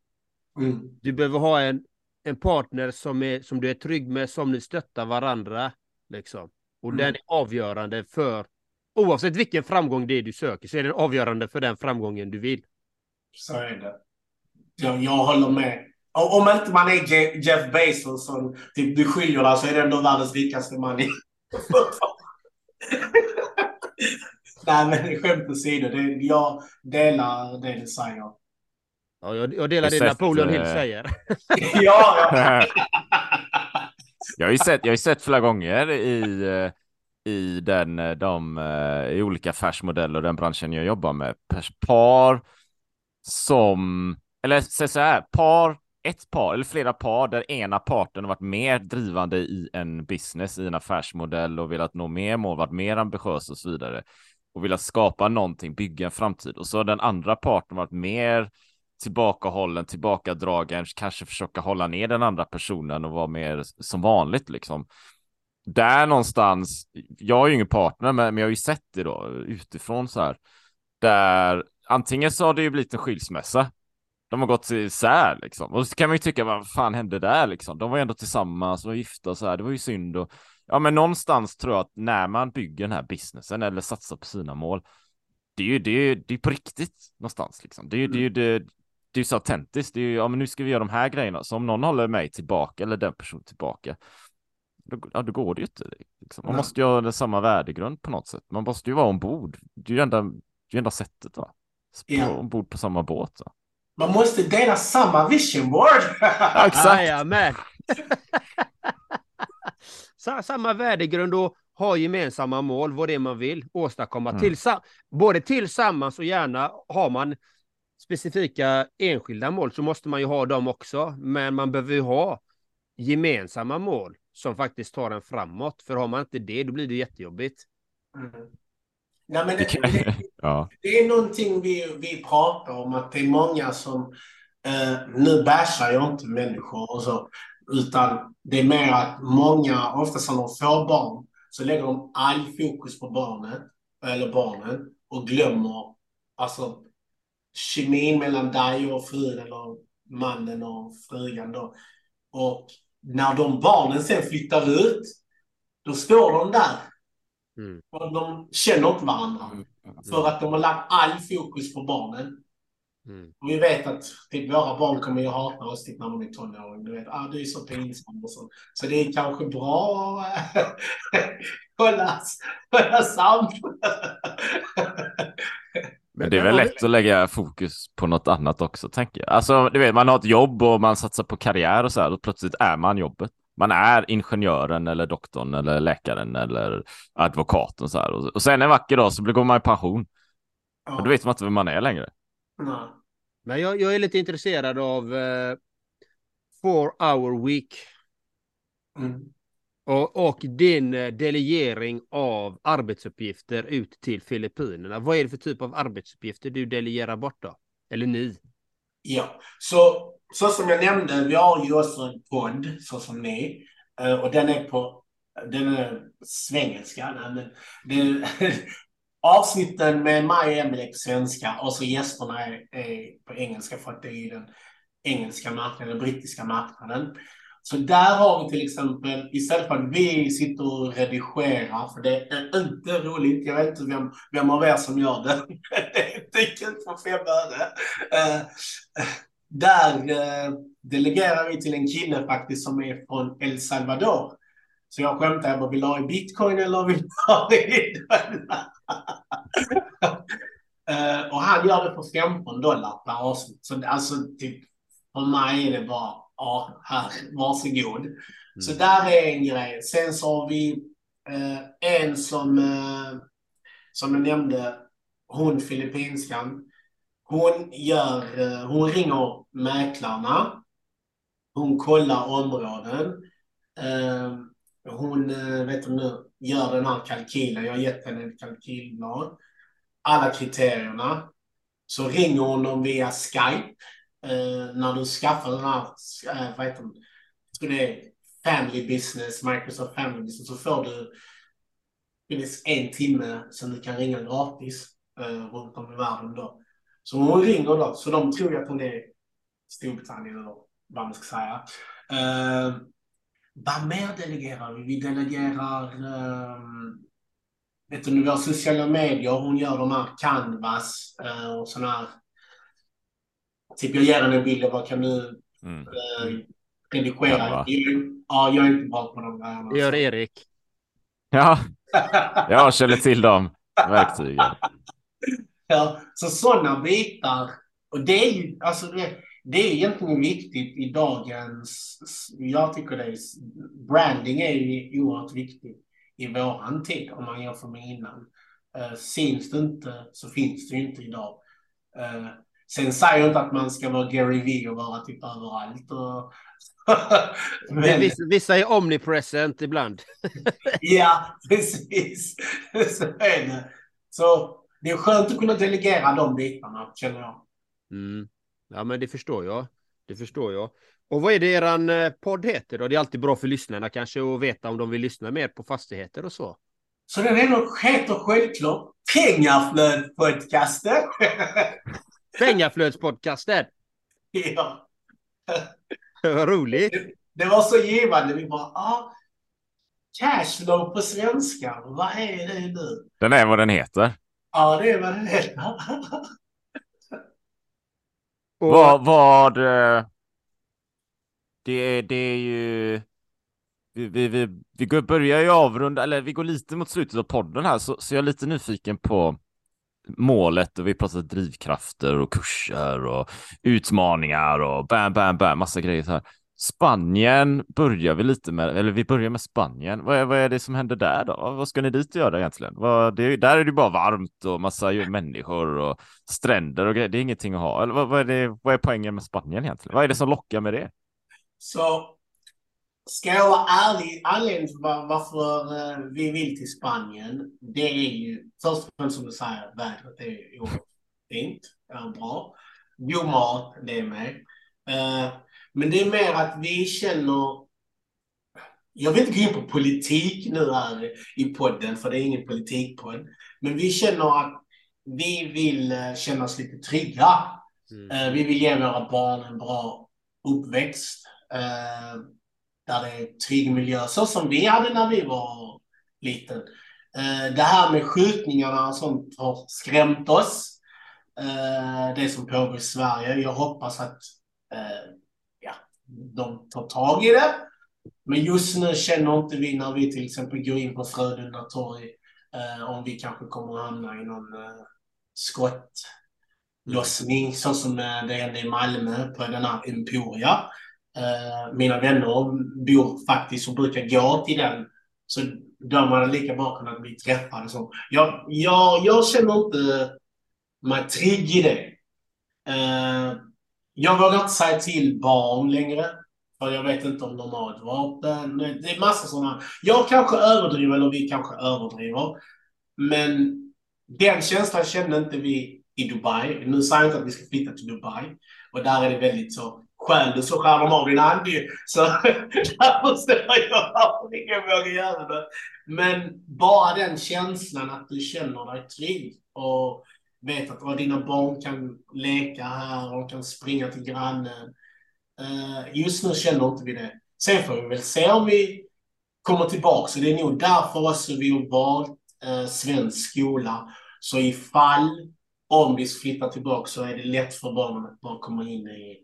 mm. Du behöver ha en, en partner som, är, som du är trygg med, som ni stöttar varandra. Liksom. Och Mm. den är avgörande för, oavsett vilken framgång det är du söker, så är den avgörande för den framgången du vill. så är det. Jag, jag håller med. Och om inte man är Je- Jeff Bezos som typ, du skiljer dig så är det ändå världens rikaste man. Nej men skämt åsido, det, jag delar det du säger. Ja, jag, jag delar Jag det Napoleon Hill eh, säger. ja, ja. Jag har ju sett, jag har ju sett flera gånger i, eh, i den, eh, de, i olika affärsmodeller och den branschen jag jobbar med. Par som, eller säg så här, par, ett par eller flera par där ena parten har varit mer drivande i en business, i en affärsmodell och velat nå mer mål, varit mer ambitiös och så vidare. Och vilja skapa någonting, bygga en framtid. Och så har den andra parten varit mer tillbakahållen, tillbakadragen, kanske försöka hålla ner den andra personen och vara mer som vanligt liksom. Där någonstans, jag har ju ingen partner, men, men jag har ju sett det då utifrån så här. Där antingen så har det ju blivit en skilsmässa. De har gått isär liksom. Och så kan man ju tycka, vad fan hände där liksom? De var ju ändå tillsammans, var gifta och så här. Det var ju synd och ja, men någonstans tror jag att när man bygger den här businessen eller satsar på sina mål, det är ju det, är, det är på riktigt någonstans liksom. Det är ju det, är ju det, det är så autentiskt. Det är ju, ja men nu ska vi göra de här grejerna. Så om någon håller mig tillbaka eller den personen tillbaka, då, ja, då går det ju inte. Liksom. Man Nej. måste ju ha den samma värdegrund på något sätt. Man måste ju vara ombord. Det är ju enda, det är ju enda sättet va? På, Ja. Ombord på samma båt. Va? Man måste dela samma vision board. Ja, exakt. Jajamän. Sa- Samma värdegrund och ha gemensamma mål, vad det är man vill åstadkomma. Mm. Tillsa- både tillsammans och gärna har man specifika enskilda mål så måste man ju ha dem också. Men man behöver ju ha gemensamma mål som faktiskt tar en framåt. För har man inte det, då blir det jättejobbigt. Mm. Nej, men Det det, det är någonting vi, vi pratar om, att det är många som... Eh, nu bashar jag inte människor och så, utan det är mer att många, ofta som de får barn, så lägger de all fokus på barnet, eller barnen, och glömmer alltså kemin mellan dig och frun, eller mannen och frugan då. Och när de barnen sen flyttar ut, då står de där. Mm. Och de känner inte varandra. För att de har lagt all fokus på barnen. Mm. Och vi vet att typ, våra barn kommer ju hata oss typ, när de är tonåring. Du vet, ah, du är så pinsam och så. Så det är kanske bra att hålla, hålla samman. Men det är väl lätt att lägga fokus på något annat också, tänker jag. Alltså, du vet, man har ett jobb och man satsar på karriär och så här, och plötsligt är man jobbet. Man är ingenjören eller doktorn eller läkaren eller advokaten så här. Och, och sen en vacker dag så blir- går man i pension. Ja. Och då vet man inte vem man är längre. Nej. Men jag, jag är lite intresserad av eh, four hour week. Mm. Och, och din eh, delegering av arbetsuppgifter ut till Filippinerna. Vad är det för typ av arbetsuppgifter du delegerar bort då? Eller ni? Ja, så, så som jag nämnde, vi har ju också en podd, så som ni. eh, Och den är på, den är svengelska. Men det, avsnitten med mig och Emelie på svenska och så gästerna är, är på engelska för att det är den engelska marknaden, den brittiska marknaden. Så där har vi till exempel, istället för att vi sitter och redigerar, för det är inte roligt, jag vet inte vem, vem av er som gör det, det är inte kul för fem öre. Eh, där eh, delegerar vi till en kille faktiskt som är från El Salvador. Så jag skämtar, jag bara, vill du ha i bitcoin eller vill du ha i dollar? Eh, och han gör det för 15 dollar per avsnitt. Så alltså, typ, för mig är det bara, ja, här, varsågod. Så där är en grej. Sen så har vi eh, en som, eh, som jag nämnde, hon filippinskan. Hon gör, hon ringer mäklarna. Hon kollar områden. Hon, vet du nu, gör den här kalkylen. Jag har gett henne en kalkylblad. Alla kriterierna. Så ringer hon dem via Skype. Eh, när du skaffar den här, eh, vad heter det? Tror det är Family Business, Microsoft Family Business, så får du det finns en timme som du kan ringa gratis eh, runt om i världen då. Så hon ringer då, så de tror ju att hon är i Storbritannien eller vad man ska säga. Eh, vad mer delegerar vi? Vi delegerar eh, vet du, vi har sociala medier, hon gör de här Canvas eh, och sådana här Typ jag ger henne en bild och vad kan du Mm. eh, redigera? Canva. Ja, jag är inte bra på de grejerna. Det gör Erik. Ja, jag känner till de verktygen. Ja, så sådana bitar. Och det är ju, alltså det, det är egentligen viktigt i dagens, jag tycker det är, branding är ju oerhört viktigt i våran tid om man jämför med innan. Uh, syns det inte så finns det ju inte idag. Eh, sen säger jag inte att man ska vara Gary Vee och vara typ överallt. Och men, Vissa, vissa är omnipresent ibland. Ja, precis. Så är det. Så det är skönt att kunna delegera de bitarna, känner jag. Mm. Ja, men det förstår jag. Det förstår jag. Och vad är det eran eh, podd heter då? Det är alltid bra för lyssnarna kanske att veta om de vill lyssna mer på fastigheter och så. Så den är nog heter självklart Pengaflödpodcasten. Pengaflödspodcasten. ja. Vad roligt. Det var så givande. Vi bara, ah, cashflow på svenska. Vad är det nu? Den är vad den heter. Ja, det är vad det heter. Och, Vad, vad eh, det, är- det är ju vi, vi, vi, vi går, börjar ju avrunda, eller vi går lite mot slutet av podden här, så, så jag är lite nyfiken på målet och vi pratar drivkrafter och kurser och utmaningar och bam, bam, bam, massa grejer så här. Spanien börjar vi lite med, eller vi börjar med Spanien. Vad är, vad är det som händer där då? Vad ska ni dit och göra egentligen? Vad, det, där är det bara varmt och massa ju människor och stränder och grejer. Det är ingenting att ha. Eller vad, vad, är det, vad är poängen med Spanien egentligen? Vad är det som lockar med det? Så ska jag vara ärlig, anledningen till var- varför eh, vi vill till Spanien, det är ju först och främst som du säger, vädret är oerhört fint, är bra. God mat, det är med. Uh, men det är mer att vi känner, jag vill inte gå in på politik nu här i podden, för det är ingen politikpodd, men vi känner att vi vill eh, känna oss lite trygga. Mm. Eh, Vi vill ge våra barn en bra uppväxt. eh, Där det är trygg miljö, så som vi hade när vi var liten. Det här med skjutningarna och sånt har skrämt oss. Det som pågår i Sverige. Jag hoppas att de tar tag i det. Men just nu känner inte vi när vi till exempel går in på Frölunda torg eh, om vi kanske kommer att hamna i någon eh, skottlossning så som eh, det hände i Malmö på den här Emporia. Eh, mina vänner bor faktiskt och brukar gå till den. Så de hade lika bra kunnat bli träffade. Så jag, jag, jag känner inte mig trygg i det. Eh, jag vågar inte säga till barn längre. För jag vet inte om de har ett vapen. Det är massa sådana. Jag kanske överdriver eller vi kanske överdriver. Men den känslan kände inte vi i Dubai. Nu säger jag inte att vi ska flytta till Dubai. Och där är det väldigt så. Stjäl du så skär de av din hand ju. Så där förstår jag varför ingen vågar göra det. Men bara den känslan att du känner dig trygg. Och vet att oh, dina barn kan leka här och kan springa till grannen. Uh, just nu känner inte vi det. Sen får vi väl se om vi kommer tillbaka. Så det är nog därför också vi har valt uh, svensk skola. Så ifall, om vi flyttar tillbaka så är det lätt för barnen att bara komma in i,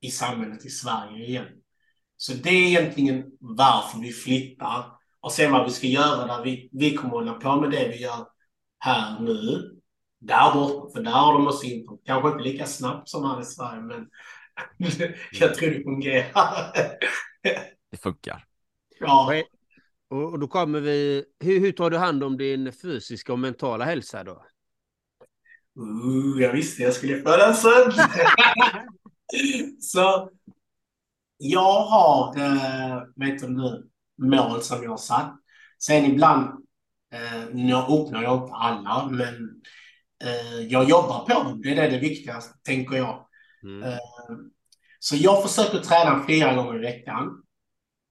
i samhället i Sverige igen. Så det är egentligen varför vi flyttar. Och sen vad vi ska göra där. Vi, vi kommer hålla på med det vi gör här nu. Där borta, för där har de oss internet. Kanske inte lika snabbt som här i Sverige, men jag tror det fungerar. Det funkar. Ja. Och, då kommer vi... Hur, hur tar du hand om din fysiska och mentala hälsa då? Uh, jag visste jag skulle få den sen. Så jag har, eh, vet du nu, mål som jag har satt. Sen ibland eh, jag uppnår jag inte alla, men jag jobbar på dem. Det är det, det viktigaste, tänker jag. Mm. Eh, så jag försöker träna fyra gånger i veckan.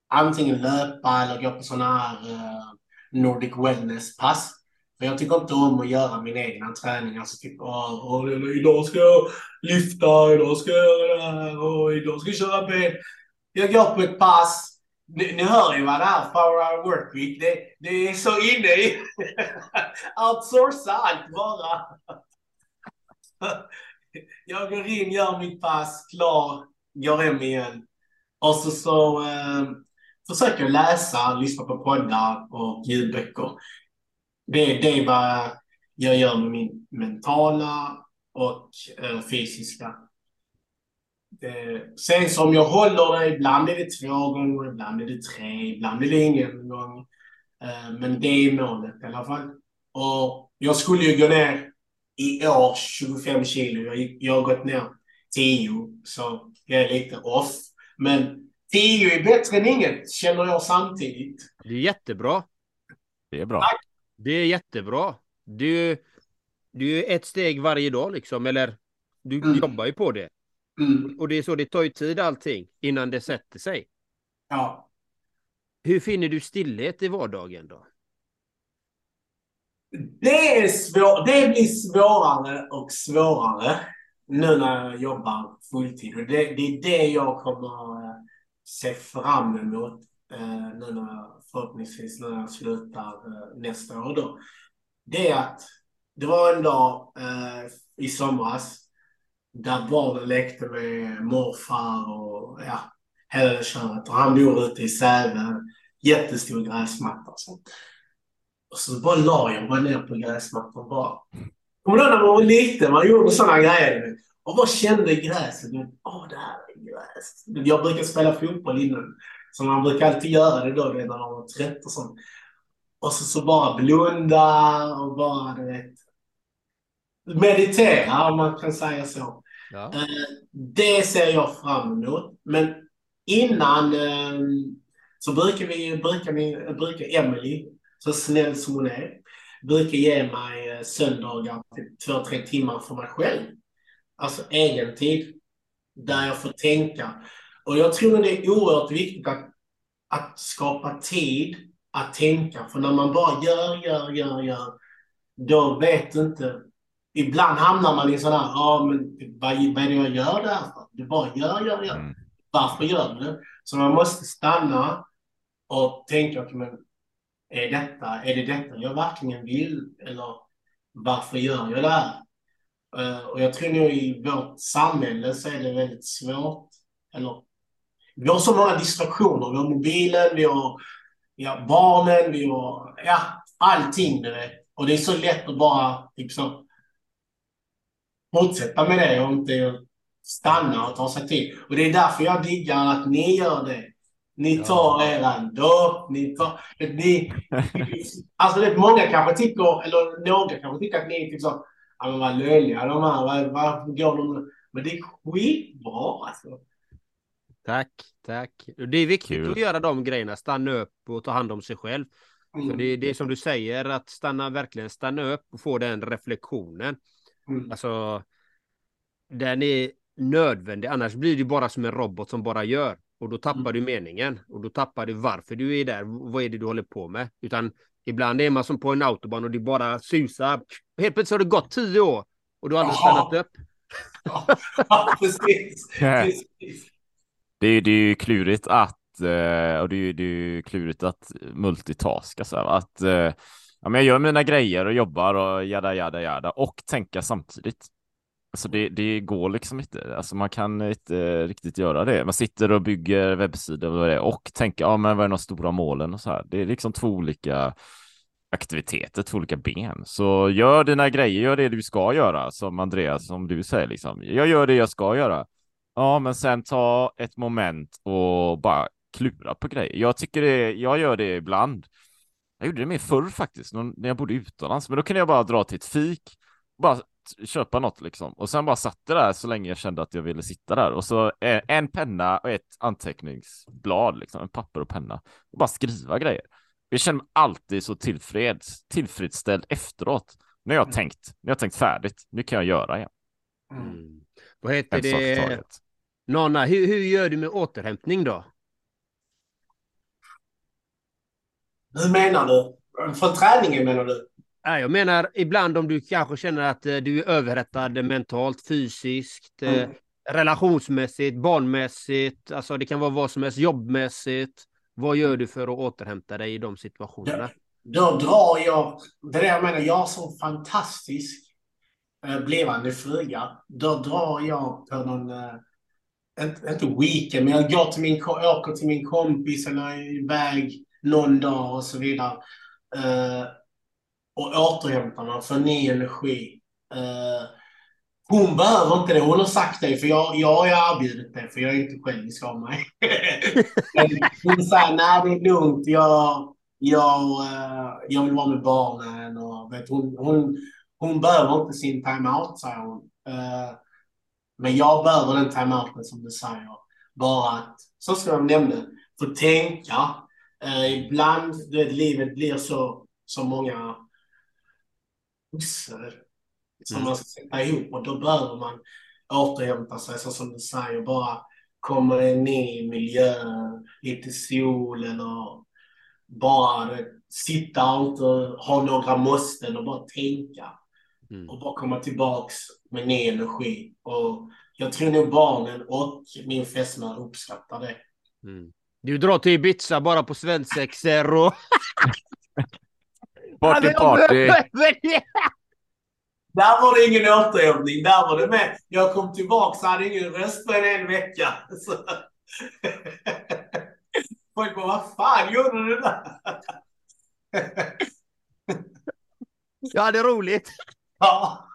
Antingen löpa eller gå på sådana här eh, Nordic Wellness-pass. För jag tycker inte om att göra min egna träning. Alltså typ, åh, åh, idag ska jag lyfta, idag ska jag göra det här och idag ska jag köra ben. Jag går på ett pass. Ni, ni hör ju vad det är Power hour work week. Det, det är så inne i outsourca allt bara. Jag går in, gör mitt pass, klar, går hem igen. Och så, så eh, försöker jag läsa, lyssna på poddar och ljudböcker. Det, det är vad jag gör med min mentala och eh, fysiska. Det, sen som jag håller det, ibland är det två gånger, ibland är det tre, ibland är det ingen gång. Eh, men det är målet i alla fall. Och jag skulle ju gå ner i år 25 kilo. Jag, jag har gått ner 10, så jag är lite off. Men 10 är bättre än inget, känner jag samtidigt. Det är jättebra. Det är bra. Det är jättebra. Du, du är ett steg varje dag liksom, eller du Mm. jobbar ju på det. Mm. Och det är så, det tar ju tid allting innan det sätter sig. Ja. Hur finner du stillhet i vardagen då? Det, är svår, det blir svårare och svårare nu när jag jobbar fulltid. Och det, det är det jag kommer eh, se fram emot eh, nu när förhoppningsvis när jag slutar eh, nästa år. Då. Det är att det var en dag eh, i somras där barnen lekte med morfar och ja, hela det köret. Och han bor ute i Säve, jättestor gräsmatta. och sånt. Och så bara la jag mig ner på gräsmattan bara... Kommer du ihåg när man var liten? Man gjorde sådana grejer. Och bara kände gräset. Åh, det här är gräs. Jag brukar spela fotboll innan. Så man brukar alltid göra det då, när man var trött och sånt. Och så, så bara blunda och bara, du vet... Meditera, om man kan säga så. Ja. Eh, det ser jag fram emot. Men innan ehm, så brukar vi, brukar vi, brukar Emily, så snäll som hon är, brukar ge mig eh, söndagar två, tre timmar för mig själv. Alltså egen tid. Där jag får tänka. Och jag tror det är oerhört viktigt att, att skapa tid att tänka. För när man bara gör, gör, gör, gör, då vet du inte ibland hamnar man i sån här, ja men vad, vad är det jag gör där för? Du bara gör, gör, gör. Mm. Varför gör du det? Så man måste stanna och tänka, okej, men är detta, är det detta jag verkligen vill? Eller varför gör jag det här? Eh, och jag tror nog i vårt samhälle så är det väldigt svårt. Eller, vi har så många distraktioner. Vi har mobilen, vi har ja, barnen, vi har ja, allting. Du vet. Och det är så lätt att bara liksom, fortsätta med det och inte stanna och ta sig tid. Och det är därför jag diggar att ni gör det. Ni tar eran dag, ni tar... Ni, alltså det är många kanske tycker, eller några kanske tycker att ni är typ så, ja men vad löjliga de här, vad, varför går de... Men det är skitbra alltså. Tack, tack. Det är viktigt Kul. att göra de grejerna, stanna upp och ta hand om sig själv. För det, det är som du säger, att stanna, verkligen stanna upp och få den reflektionen. Mm. Alltså, den är nödvändig, annars blir du bara som en robot som bara gör. Och då tappar Mm. du meningen. Och då tappar du varför du är där, vad är det du håller på med. Utan ibland är man som på en autobahn och det bara susar. Helt plötsligt har det gått tio år och du har aldrig Jaha. stannat upp. Ja, precis. precis. Det är, det är ju klurigt att, eh, och det är ju det är ju klurigt att multitaska så här, att eh, ja, men jag gör mina grejer och jobbar och jada jada jada och tänka samtidigt. Alltså det, det går liksom inte, alltså man kan inte riktigt göra det. Man sitter och bygger webbsidor och, det och tänker, ja men vad är de stora målen och så här. Det är liksom två olika aktiviteter, två olika ben. Så gör dina grejer, gör det du ska göra, som Andreas, som du säger liksom. Jag gör det jag ska göra. Ja, men sen ta ett moment och bara klura på grejer. Jag tycker det, jag gör det ibland. Jag gjorde det mer förr faktiskt, när jag bodde utomlands, men då kunde jag bara dra till ett fik, bara köpa något liksom. Och sen bara satt det där så länge jag kände att jag ville sitta där. Och så en penna och ett anteckningsblad, liksom, en papper och penna. Och bara skriva grejer. Jag känner mig alltid så tillfreds, tillfredsställd efteråt. När jag har mm. tänkt, när jag har tänkt färdigt. Nu kan jag göra igen. Mm. mm. Vad heter det? Nana, hur, hur gör du med återhämtning då? Hur menar du? För träningen menar du? Nej, jag menar ibland om du kanske känner att eh, du är överhettad mentalt, fysiskt, eh, mm. relationsmässigt, barnmässigt, alltså det kan vara vad som helst, jobbmässigt. Vad gör du för att återhämta dig i de situationerna? Då, då drar jag, det är det jag menar, jag som fantastisk eh, blivande fruga, då drar jag på någon, eh, inte, inte weekend, men jag går till min, åker till min kompis eller är iväg någon dag och så vidare. Eh, och återhämtar man, får ny energi. Eh, hon behöver inte det. Hon har sagt det, för jag, jag har erbjudit det, för jag är inte självisk av mig. hon säger, nej det är lugnt. Jag, jag, uh, jag vill vara med barnen. Och, vet, hon, hon, hon behöver inte sin time-out, säger hon. Uh, men jag behöver den time-outen som du säger. Bara att, så som jag nämnde, få tänka. Uh, ibland, det, livet blir så, så många pussel som mm. man ska sätta ihop och då behöver man återhämta sig så som du säger, bara komma in i miljön, lite sol eller bara sitta och inte ha några måsten och bara tänka. Mm. Och bara komma tillbaks med ny energi. Och jag tror nog barnen och min fästmö uppskattar det. Mm. Du drar till Ibiza bara på svensexor och... party, party! Där var det ingen återhämtning. Där var det med. Jag kom tillbaka så hade ingen röst på en, en vecka. Så... Folk bara, vad fan gjorde du där? Jag hade roligt. Ja.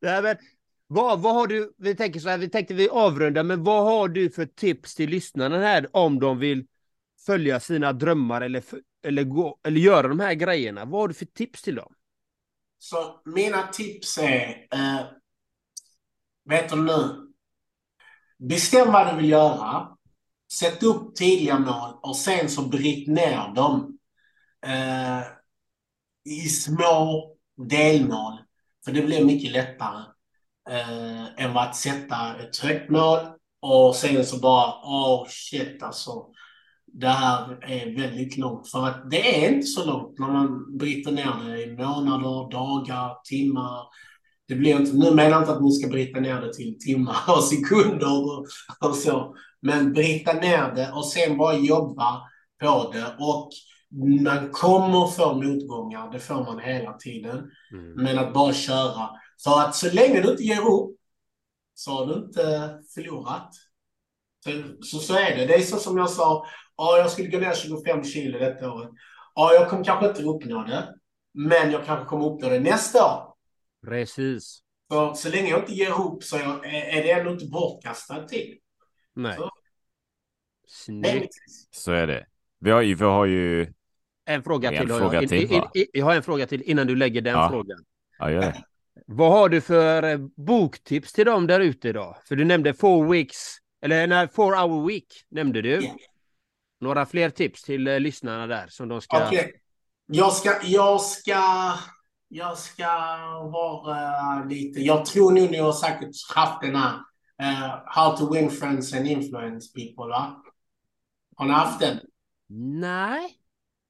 Nej, men, vad, vad har du, vi tänker så här, vi tänkte vi avrunda, men vad har du för tips till lyssnarna här om de vill följa sina drömmar eller eller, gå, eller göra de här grejerna. Vad har du för tips till dem? Så mina tips är, eh, vet du nu, bestäm vad du vill göra, sätt upp tydliga mål och sen så bryt ner dem eh, i små delmål. För det blir mycket lättare eh, än att sätta ett högt mål och sen så bara, åh oh, shit alltså det här är väldigt långt. För att det är inte så långt när man bryter ner det i månader, dagar, timmar. Det blir inte, nu menar jag inte att ni ska bryta ner det till timmar och sekunder och, och så. Men bryta ner det och sen bara jobba på det. Och man kommer få motgångar, det får man hela tiden. Mm. Men att bara köra. För att så länge du inte ger upp så har du inte förlorat. Så, så, så är det. Det är så som jag sa, ja, jag skulle gå ner 25 kilo detta året. Ja, jag kommer kanske inte uppnå det, men jag kanske kommer uppnå det nästa år. Precis. Så, så länge jag inte ger upp så är, är det ändå inte bortkastad tid. Nej. Så. Snyggt. Så är det. Vi har ju, vi har ju en fråga en till. Fråga jag. till in, in, jag har en fråga till innan du lägger den ja. frågan. Ja, gör det. Vad har du för eh, boktips till dem där ute idag? För du nämnde four weeks, eller nej, four hour week nämnde du. Yeah. Några fler tips till eh, lyssnarna där som de ska... Okay. Jag ska, jag ska, jag ska vara lite... Jag tror nu ni har säkert haft den här uh, How to win friends and influence people, va? Har ni haft den? Nej,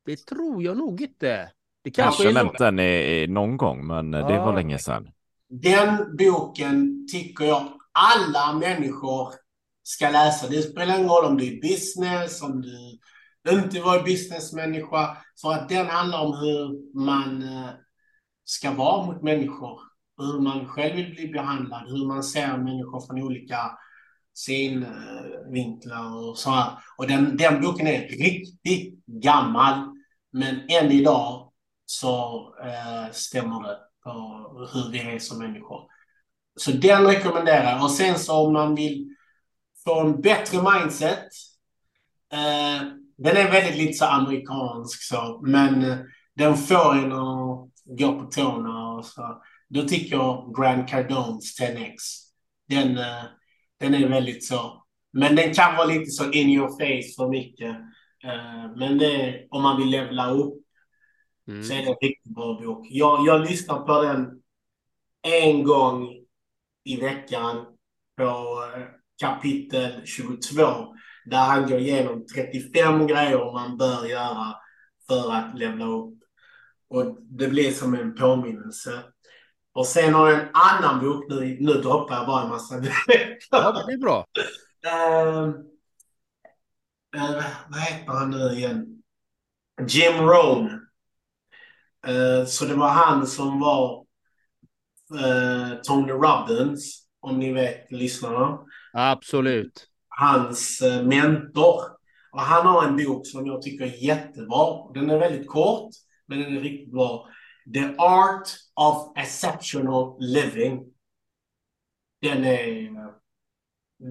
det tror jag nog inte. Det kanske jag har nämnt den i, i, någon gång, men ja. det var länge sedan. Den boken tycker jag alla människor ska läsa. Det spelar ingen roll om du är business, om du inte var businessmänniska. För att den handlar om hur man eh, ska vara mot människor. Hur man själv vill bli behandlad, hur man ser människor från olika synvinklar och så här. Och den, den boken är riktigt gammal. Men än idag så eh, stämmer det på hur vi är som människor. så den rekommenderar jag. Och sen så om man vill få en bättre mindset. Eh, den är väldigt lite så amerikansk så, men eh, den får en att gå på tårna och så. Då tycker jag Grand Cardones 10X. Den, eh, den är väldigt så. Men den kan vara lite så in your face för mycket. Eh, men det, om man vill levla upp mm. så är det en riktigt bra bok. Jag, jag lyssnar på den en gång i veckan på eh, kapitel 22 där han går igenom 35 grejer man bör göra för att levla upp. Och det blir som en påminnelse. Och sen har jag en annan bok, nu, nu droppar jag bara en massa Ja, det är bra. Uh, uh, vad heter han nu igen? Jim Rohn. Uh, så det var han som var Tony Robbins, om ni vet lyssnarna. Absolut. Hans mentor. Och han har en bok som jag tycker är jättebra. Den är väldigt kort, men den är riktigt bra. The Art of Exceptional Living. Den är...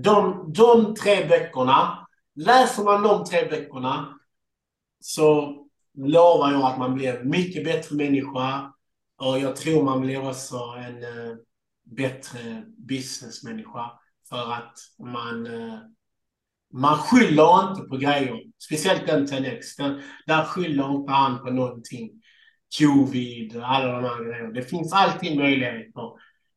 De, de tre böckerna, läser man de tre böckerna så lovar jag att man blir mycket bättre människa och jag tror man blir också en uh, bättre businessmänniska för att man uh, man skyller inte på grejer. Speciellt den 10X. Den, där skyller inte han på någonting covid och alla de här grejerna. Det finns alltid möjligheter.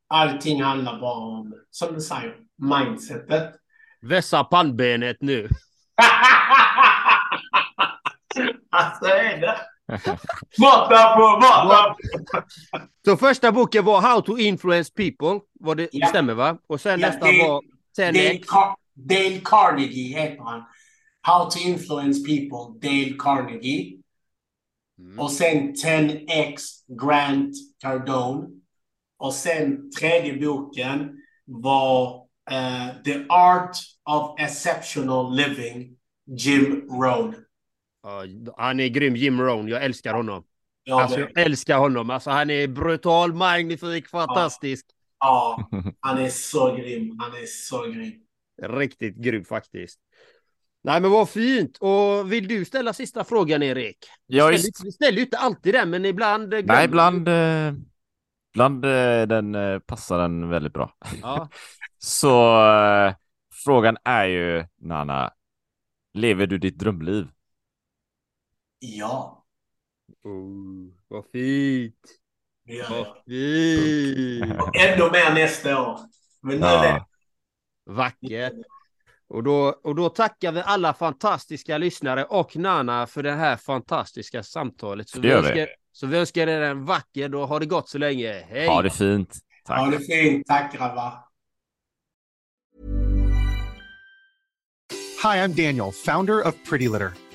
Allting handlar bara om, som du säger, mindsetet. Vässa pannbenet nu. alltså är det? Borta på, borta Så första boken var How to influence people. Var det ja. stämmer va? Och sen ja, nästa Dale, var 10X. Dale, Car Dale Carnegie heter han. How to influence people, Dale Carnegie. Mm. Och sen 10X Grant Cardone. Och sen tredje boken var uh, The Art of Exceptional Living, Jim Rohn. Han är grym, Jim Rohn. Jag älskar honom. Ja, alltså, jag älskar honom. Alltså, han är brutal, magnifik, fantastisk. Ja. ja, han är så grym. Han är så grym. Riktigt grym faktiskt. Nej men vad fint. Och vill du ställa sista frågan Erik? Jag vi, ställer, vi ställer ju inte alltid den men ibland... Eh, Nej ibland, eh, ibland eh, den, passar den väldigt bra. Ja. Så frågan är ju Nana, lever du ditt drömliv? Ja. Oh, vad fint. Ja, vad fint. Och ännu mer nästa år. Men nu ja. är det. Vackert. Och då, och då tackar vi alla fantastiska lyssnare och Nana för det här fantastiska samtalet. Så, det vi, önskar, så vi önskar er en vacker dag. Ha det gott så länge. Hej! Ha det fint. Tack. Ha det fint. Tack grabbar. Hi, I'm Daniel, founder of Pretty Litter.